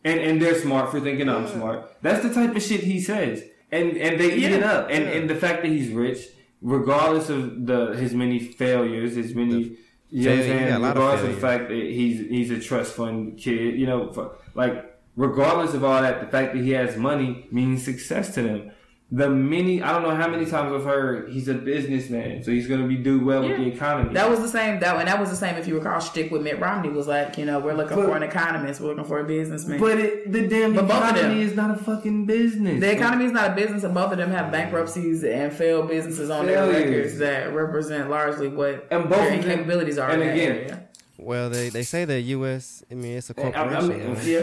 and and they're smart for thinking I'm smart. That's the type of shit he says, and and they eat it up. And and the fact that he's rich, regardless of the his many failures, his many. You know what I'm failure, he got saying? a lot of Regardless of the fact that he's he's a trust fund kid, you know, for, like regardless of all that, the fact that he has money means success to them. The many I don't know how many times I've heard he's a businessman, so he's gonna be do well with the economy. That was the same. That and that was the same. If you recall, stick with Mitt Romney was like, you know, we're looking But- for an economist, we're looking for a businessman. but it, the damn But both of economy them. is not a fucking business. the economy is not a business, and both of them have bankruptcies and failed businesses on their records that represent largely what And both their capabilities are. and in that again, area. Well, they they say the U.S. I mean, it's a corporation. mean, right? yeah.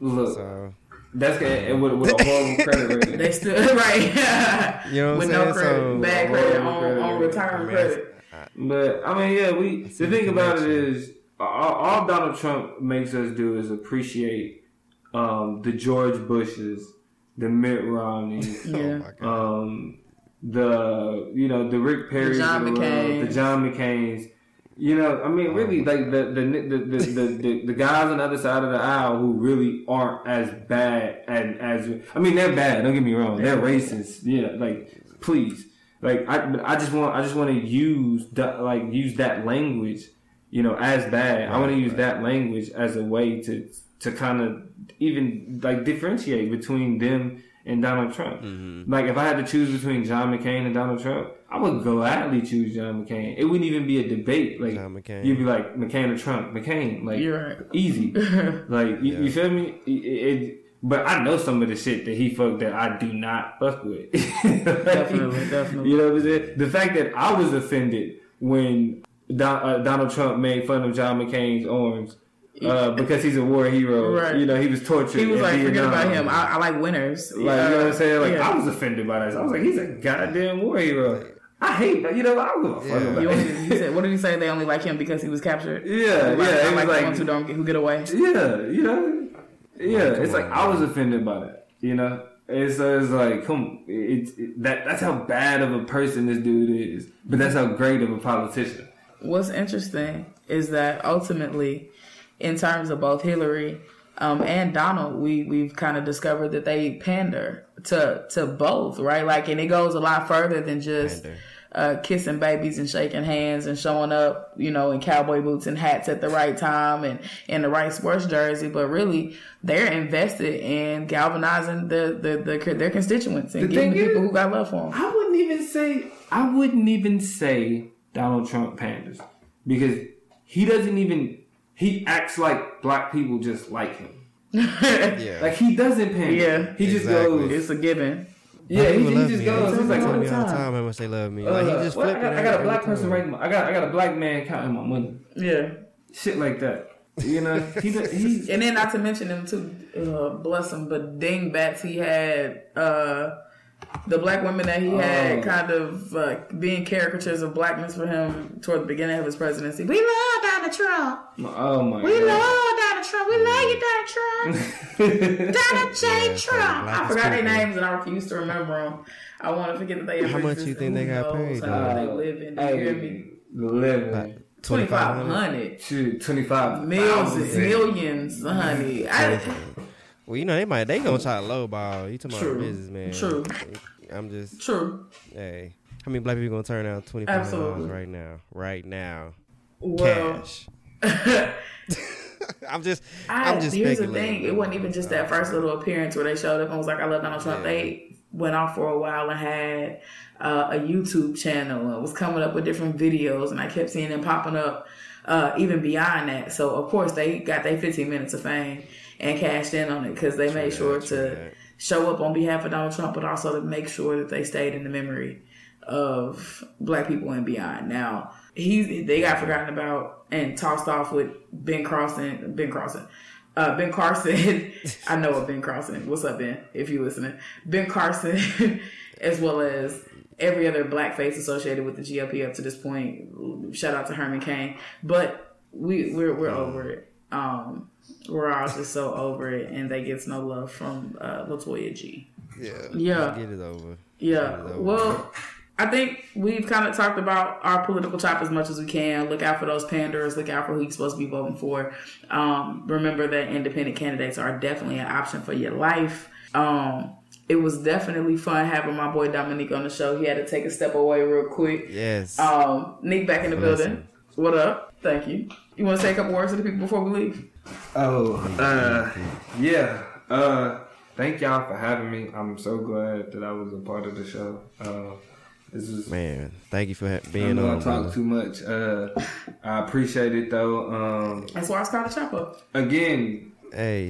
Look, So that's and with, with a horrible credit rating. they still right you know what with I'm no saying? credit, so bad credit horrible on, credit on rating. return I mean, credit. But I mean, yeah, we the the thing about it is all, all Donald Trump makes us do is appreciate um, the George Bushes, the Mitt Romneys, Yeah. Oh my God. um, the you know the Rick Perry's, John the, world, McCain. the John McCain's. You know, I mean, really, um, like the the the, the, the, the guys on the other side of the aisle who really aren't as bad and as I mean, they're bad. Don't get me wrong, they're racist. Yeah, like please, like I, but I just want I just want to use that like use that language, you know, as bad. I want to use that language as a way to to kind of even like differentiate between them and Donald Trump. Like if I had to choose between John McCain and Donald Trump, I would gladly choose John McCain. It wouldn't even be a debate. Like John McCain. you'd be like McCain or Trump, McCain. Like You're right. easy. like you, you feel me? It, it- but I know some of the shit that he fucked that I do not fuck with. Definitely, definitely. You know what I'm saying? The fact that I was offended when Don, uh, Donald Trump made fun of John McCain's arms. Uh, because he's a war hero, Right. you know he was tortured. He was in like, forget about him. I, I like winners. Like, you know what I'm saying? Like, yeah. I was offended by that. I was like, he's a goddamn war hero. I hate that. You know, I don't give a fuck Yeah. about You it. only, said, what did he say? They only like him because he was captured. Yeah, Like, yeah. I It like, was the ones who don't get, who get away. yeah, you know, yeah. come It's like on, I was offended by that. You know, and so it's like, come, it's it, that. That's how bad of a person this dude is, but that's how great of a politician. What's interesting is that ultimately, in terms of both Hillary um, and Donald, we we've kind of discovered that they pander to to both, right? Like, and it goes a lot further than just. Uh, kissing babies and shaking hands and showing up, you know, in cowboy boots and hats at the right time and in the right sports jersey. But really, they're invested in galvanizing the, the, the their constituents and The getting the people is- who got love for them. I wouldn't even say I wouldn't even say Donald Trump panders because he doesn't even he acts like black people just like him. Yeah. Like he doesn't pander. Yeah. he just Exactly. goes. It's a given. Yeah, he, he just me. goes. He's like, tell all me the all the time. time how much they love me. uh, Like he just well, I flipping. got, I got a black time. person writing. My, I got I got a black man counting my money. Yeah. Shit like that. You know, he do- he. And then not to mention him two, uh, bless him, but dingbats he had, uh, the black women that he had Oh. kind of uh, being caricatures of blackness for him toward the beginning of his presidency. We love Donald Trump. Oh my We god. love Donald Trump. We love you, Donald Trump. Donald J. Yeah, Trump. I forgot their names and I refuse to remember them. I want to forget that they How ever much you think they got paid, how though? they live in? You hear me? Hey, living. Twenty five hundred. Shoot, twenty five Millions, millions, honey. I, Well, you know they might they gonna try to lowball. You talking about business man? True. I'm just true. hey. How many black people gonna turn out twenty five dollars right now? Right now, Well, cash. I'm just, I, I'm just here's the thing. It wasn't even just that first little appearance where they showed up and was like, "I love Donald Trump." Yeah. They went off for a while and had uh, a YouTube channel and was coming up with different videos, and I kept seeing them popping up uh, even beyond that. So of course they got their 15 minutes of fame and cashed in on it because they made that, sure true to that. show up on behalf of Donald Trump, but also to make sure that they stayed in the memory of black people and beyond. Now he's they got forgotten about and tossed off with Ben Carson. Ben Carson. Uh, ben Carson, I know of Ben Carson. What's up, Ben? If you're listening, Ben Carson, as well as every other black face associated with the GOP up to this point. Shout out to Herman Cain, but we we're we're over it. Um, we're all just so over it, and they gets no love from uh, Latoya G. Yeah, Yeah. Get it over. Yeah. It over. Well, I think we've kind of talked about our political chop as much as we can. Look out for those panders. Look out for who you're supposed to be voting for. Um, remember that independent candidates are definitely an option for your life. Um, it was definitely fun having my boy Dominique on the show. He had to take a step away real quick. yes. Um, Nick back in the Bless building. What up? Thank you. You want to say a couple words to the people before we leave? Oh, uh, yeah. Uh, thank y'all for having me. I'm so glad that I was a part of the show. Uh, this is. Man, thank you for ha- I being know I on. talk brother. too much. Uh, I appreciate it though. Um, That's why I started a chop up. Hey, again,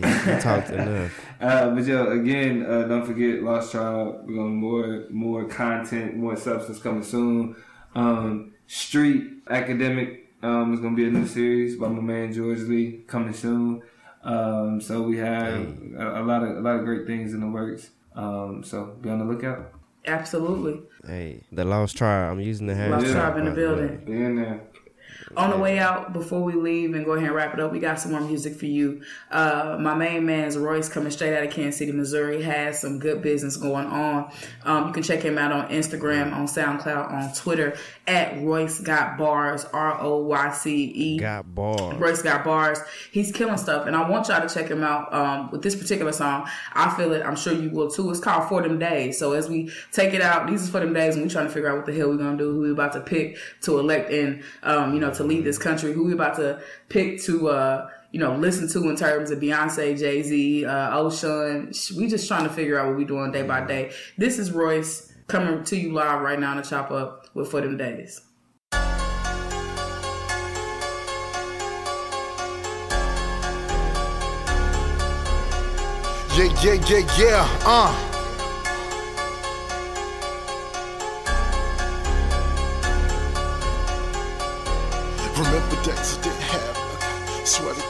you talked enough. Uh, but yeah, again, uh, don't forget Lost Tribe. We're gonna more more content, more substance coming soon. Um, Street Academic um, is gonna be a new series by my man George Lee coming soon. Um, so we have a, a lot of a lot of great things in the works. Um, so be on the lookout. Absolutely. Hey, the lost tribe. I'm using the hashtag. Lost Tribe in the by the way. building. Be in there. On the way out, before we leave and go ahead and wrap it up, we got some more music for you. Uh, my main man's Royce, coming straight out of Kansas City, Missouri, has some good business going on. Um, you can check him out on Instagram, on SoundCloud, on Twitter at Royce Got Bars, R O Y C E. Got bars. Royce got bars. He's killing stuff, and I want y'all to check him out um, with this particular song. I feel it. I'm sure you will too. It's called For Them Days. So as we take it out, these is for them days, and we trying to figure out what the hell we're gonna do. Who we about to pick to elect and um, you know to lead this country. Who we about to pick to uh, you know listen to in terms of Beyonce, Jay Z, uh, Ocean. We just trying to figure out what we doing day by day. This is Royce coming to you live right now on the chop up with For Them Days. Yeah, yeah, yeah, yeah, uh.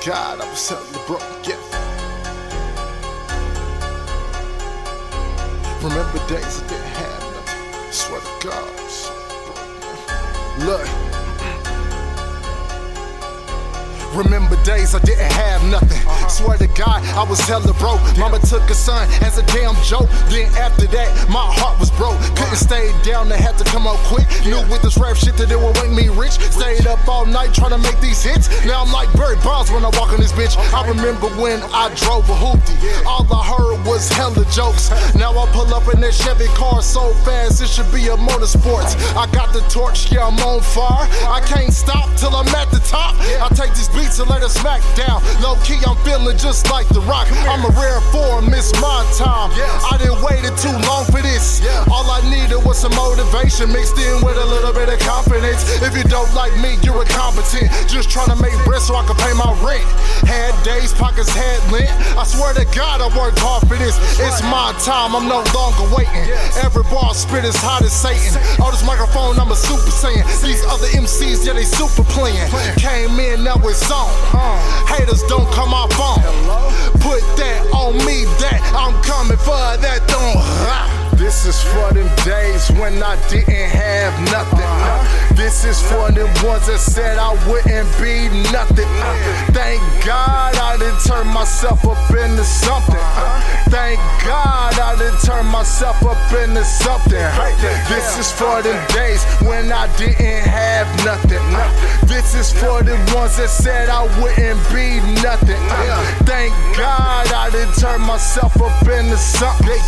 God, I was hella broke, yeah. Remember days I didn't have nothing. Swear to God, I was broke, yeah. Look. Remember days I didn't have nothing. Swear to God, I was hella broke. Mama took a son as a damn joke. Then after that, my heart was broke. Couldn't stay down, I had to come out quick. Knew with this rap shit that it would make me rich. Stayed up all night trying to make these hits. Now I'm like Barry Bonds when I walk on this bitch. I remember when I drove a hoopty. All I heard was hella jokes. Now I pull up in that Chevy car so fast, it should be a motorsports. I got the torch, yeah, I'm on fire. I can't stop till I'm at the top. I take these beats and let it smack down. Low key, I'm feeling just like the rock. I'm a rare form, miss my time. I didn't waited too long for this. Yeah. All I needed was some motivation mixed in with a little bit of confidence. If you don't like me, you're incompetent. Just trying to make bread so I can pay my rent. Had days, pockets had lint. I swear to God, I worked hard for this. It's my time, I'm no longer waiting. Every bar spit is hot as Satan. On this microphone, I'm a super saiyan. These other MCs, yeah, they super playing. Came in, now it's on. Haters don't come off phone. Put that on me, that I'm coming for that throne. This is for them days when I didn't have nothing. This is for them ones that said I wouldn't be nothing. Thank God I didn't turn myself up into something. Thank God I didn't turn myself up into something. This is for them days when I didn't have nothing. This is for the ones that said I wouldn't be nothing. Thank God I didn't turn myself up into something.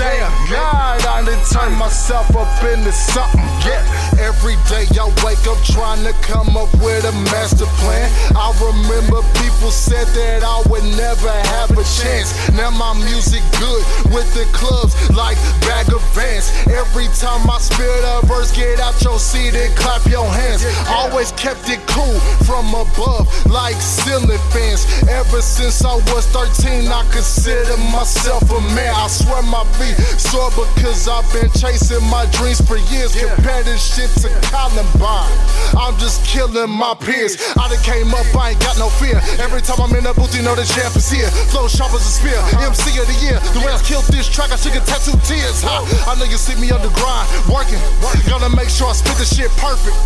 Thank God I didn't turn myself up into something. Yeah, every day I wake up trying to come up with a master plan. I remember people said that I would never have a chance. Now my music good with the clubs like bag of Vans. Every time I spit a verse, get out your seat and clap your hands. Always kept it cool from above like ceiling fans. Ever since I was 13, I consider myself a man. I swear my feet sore because I've been chasing my dreams for years. Compare this shit to Columbine. I'm just killing my peers. I done came up, I ain't got no fear. Every time I'm in the booth, you know the champ is here. Flow sharp as a spear. MC of the year. The way I killed this track, I should get tattoo tears. Ha. I know you see me on the grind, working. Gonna make sure I spit the shit perfect.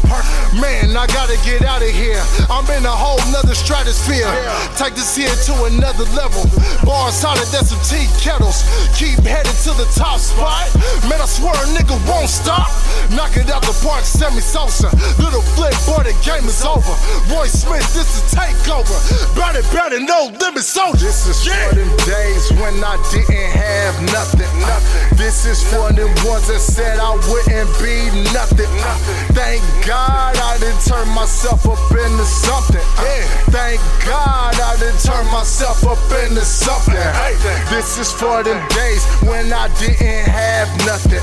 Man, I gotta get out of here. I'm in a whole nother stratosphere. Take this here to another level. Bars hotter than some tea kettles. Keep headed to the top spot. Man, I swear a nigga won't stop. Knock it out the park, Sammy Sosa. Lil Flip, boy, the game is over. Roy Smith, this is takeover. Better, better, no limit soldier. This is for them days when I didn't have nothing. This is for them ones that said I wouldn't be nothing. Thank God I didn't turn myself up into something. Thank God I didn't turn myself up into something. This is for them days when I didn't have nothing.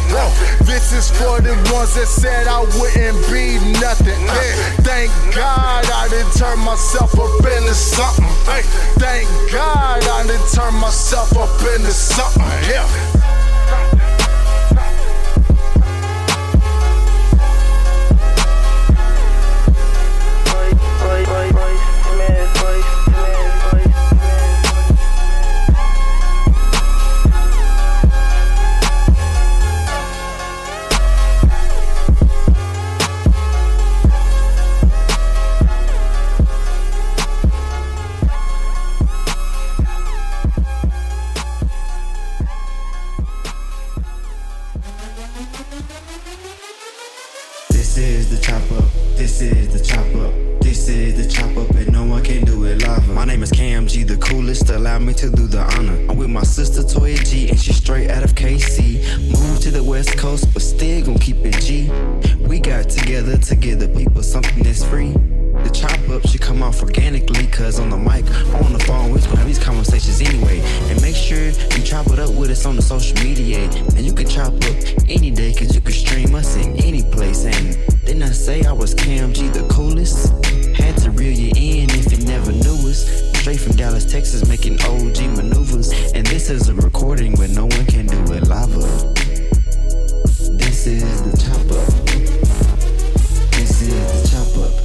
This is for the ones that said I wouldn't be nothing. Thank God I didn't turn myself up into something. Thank God I didn't turn myself up into something. Yeah. This The coolest. Allow me to do the honor. I'm with my sister Toya G, and she's straight out of KC. Moved to the West Coast, but still gon' keep it G. We got together to give the people something that's free. The chop up should come off organically, cause on the mic, on the phone, we're gonna have these conversations anyway. And make sure you chop it up with us on the social media. And you can chop up any day, cause you can stream us in any place. And didn't I say I was Kam G the coolest? Had to reel you in if you never knew us straight from Dallas, Texas, making OG maneuvers. And this is a recording where no one can do it live. This is the top up. This is the top up.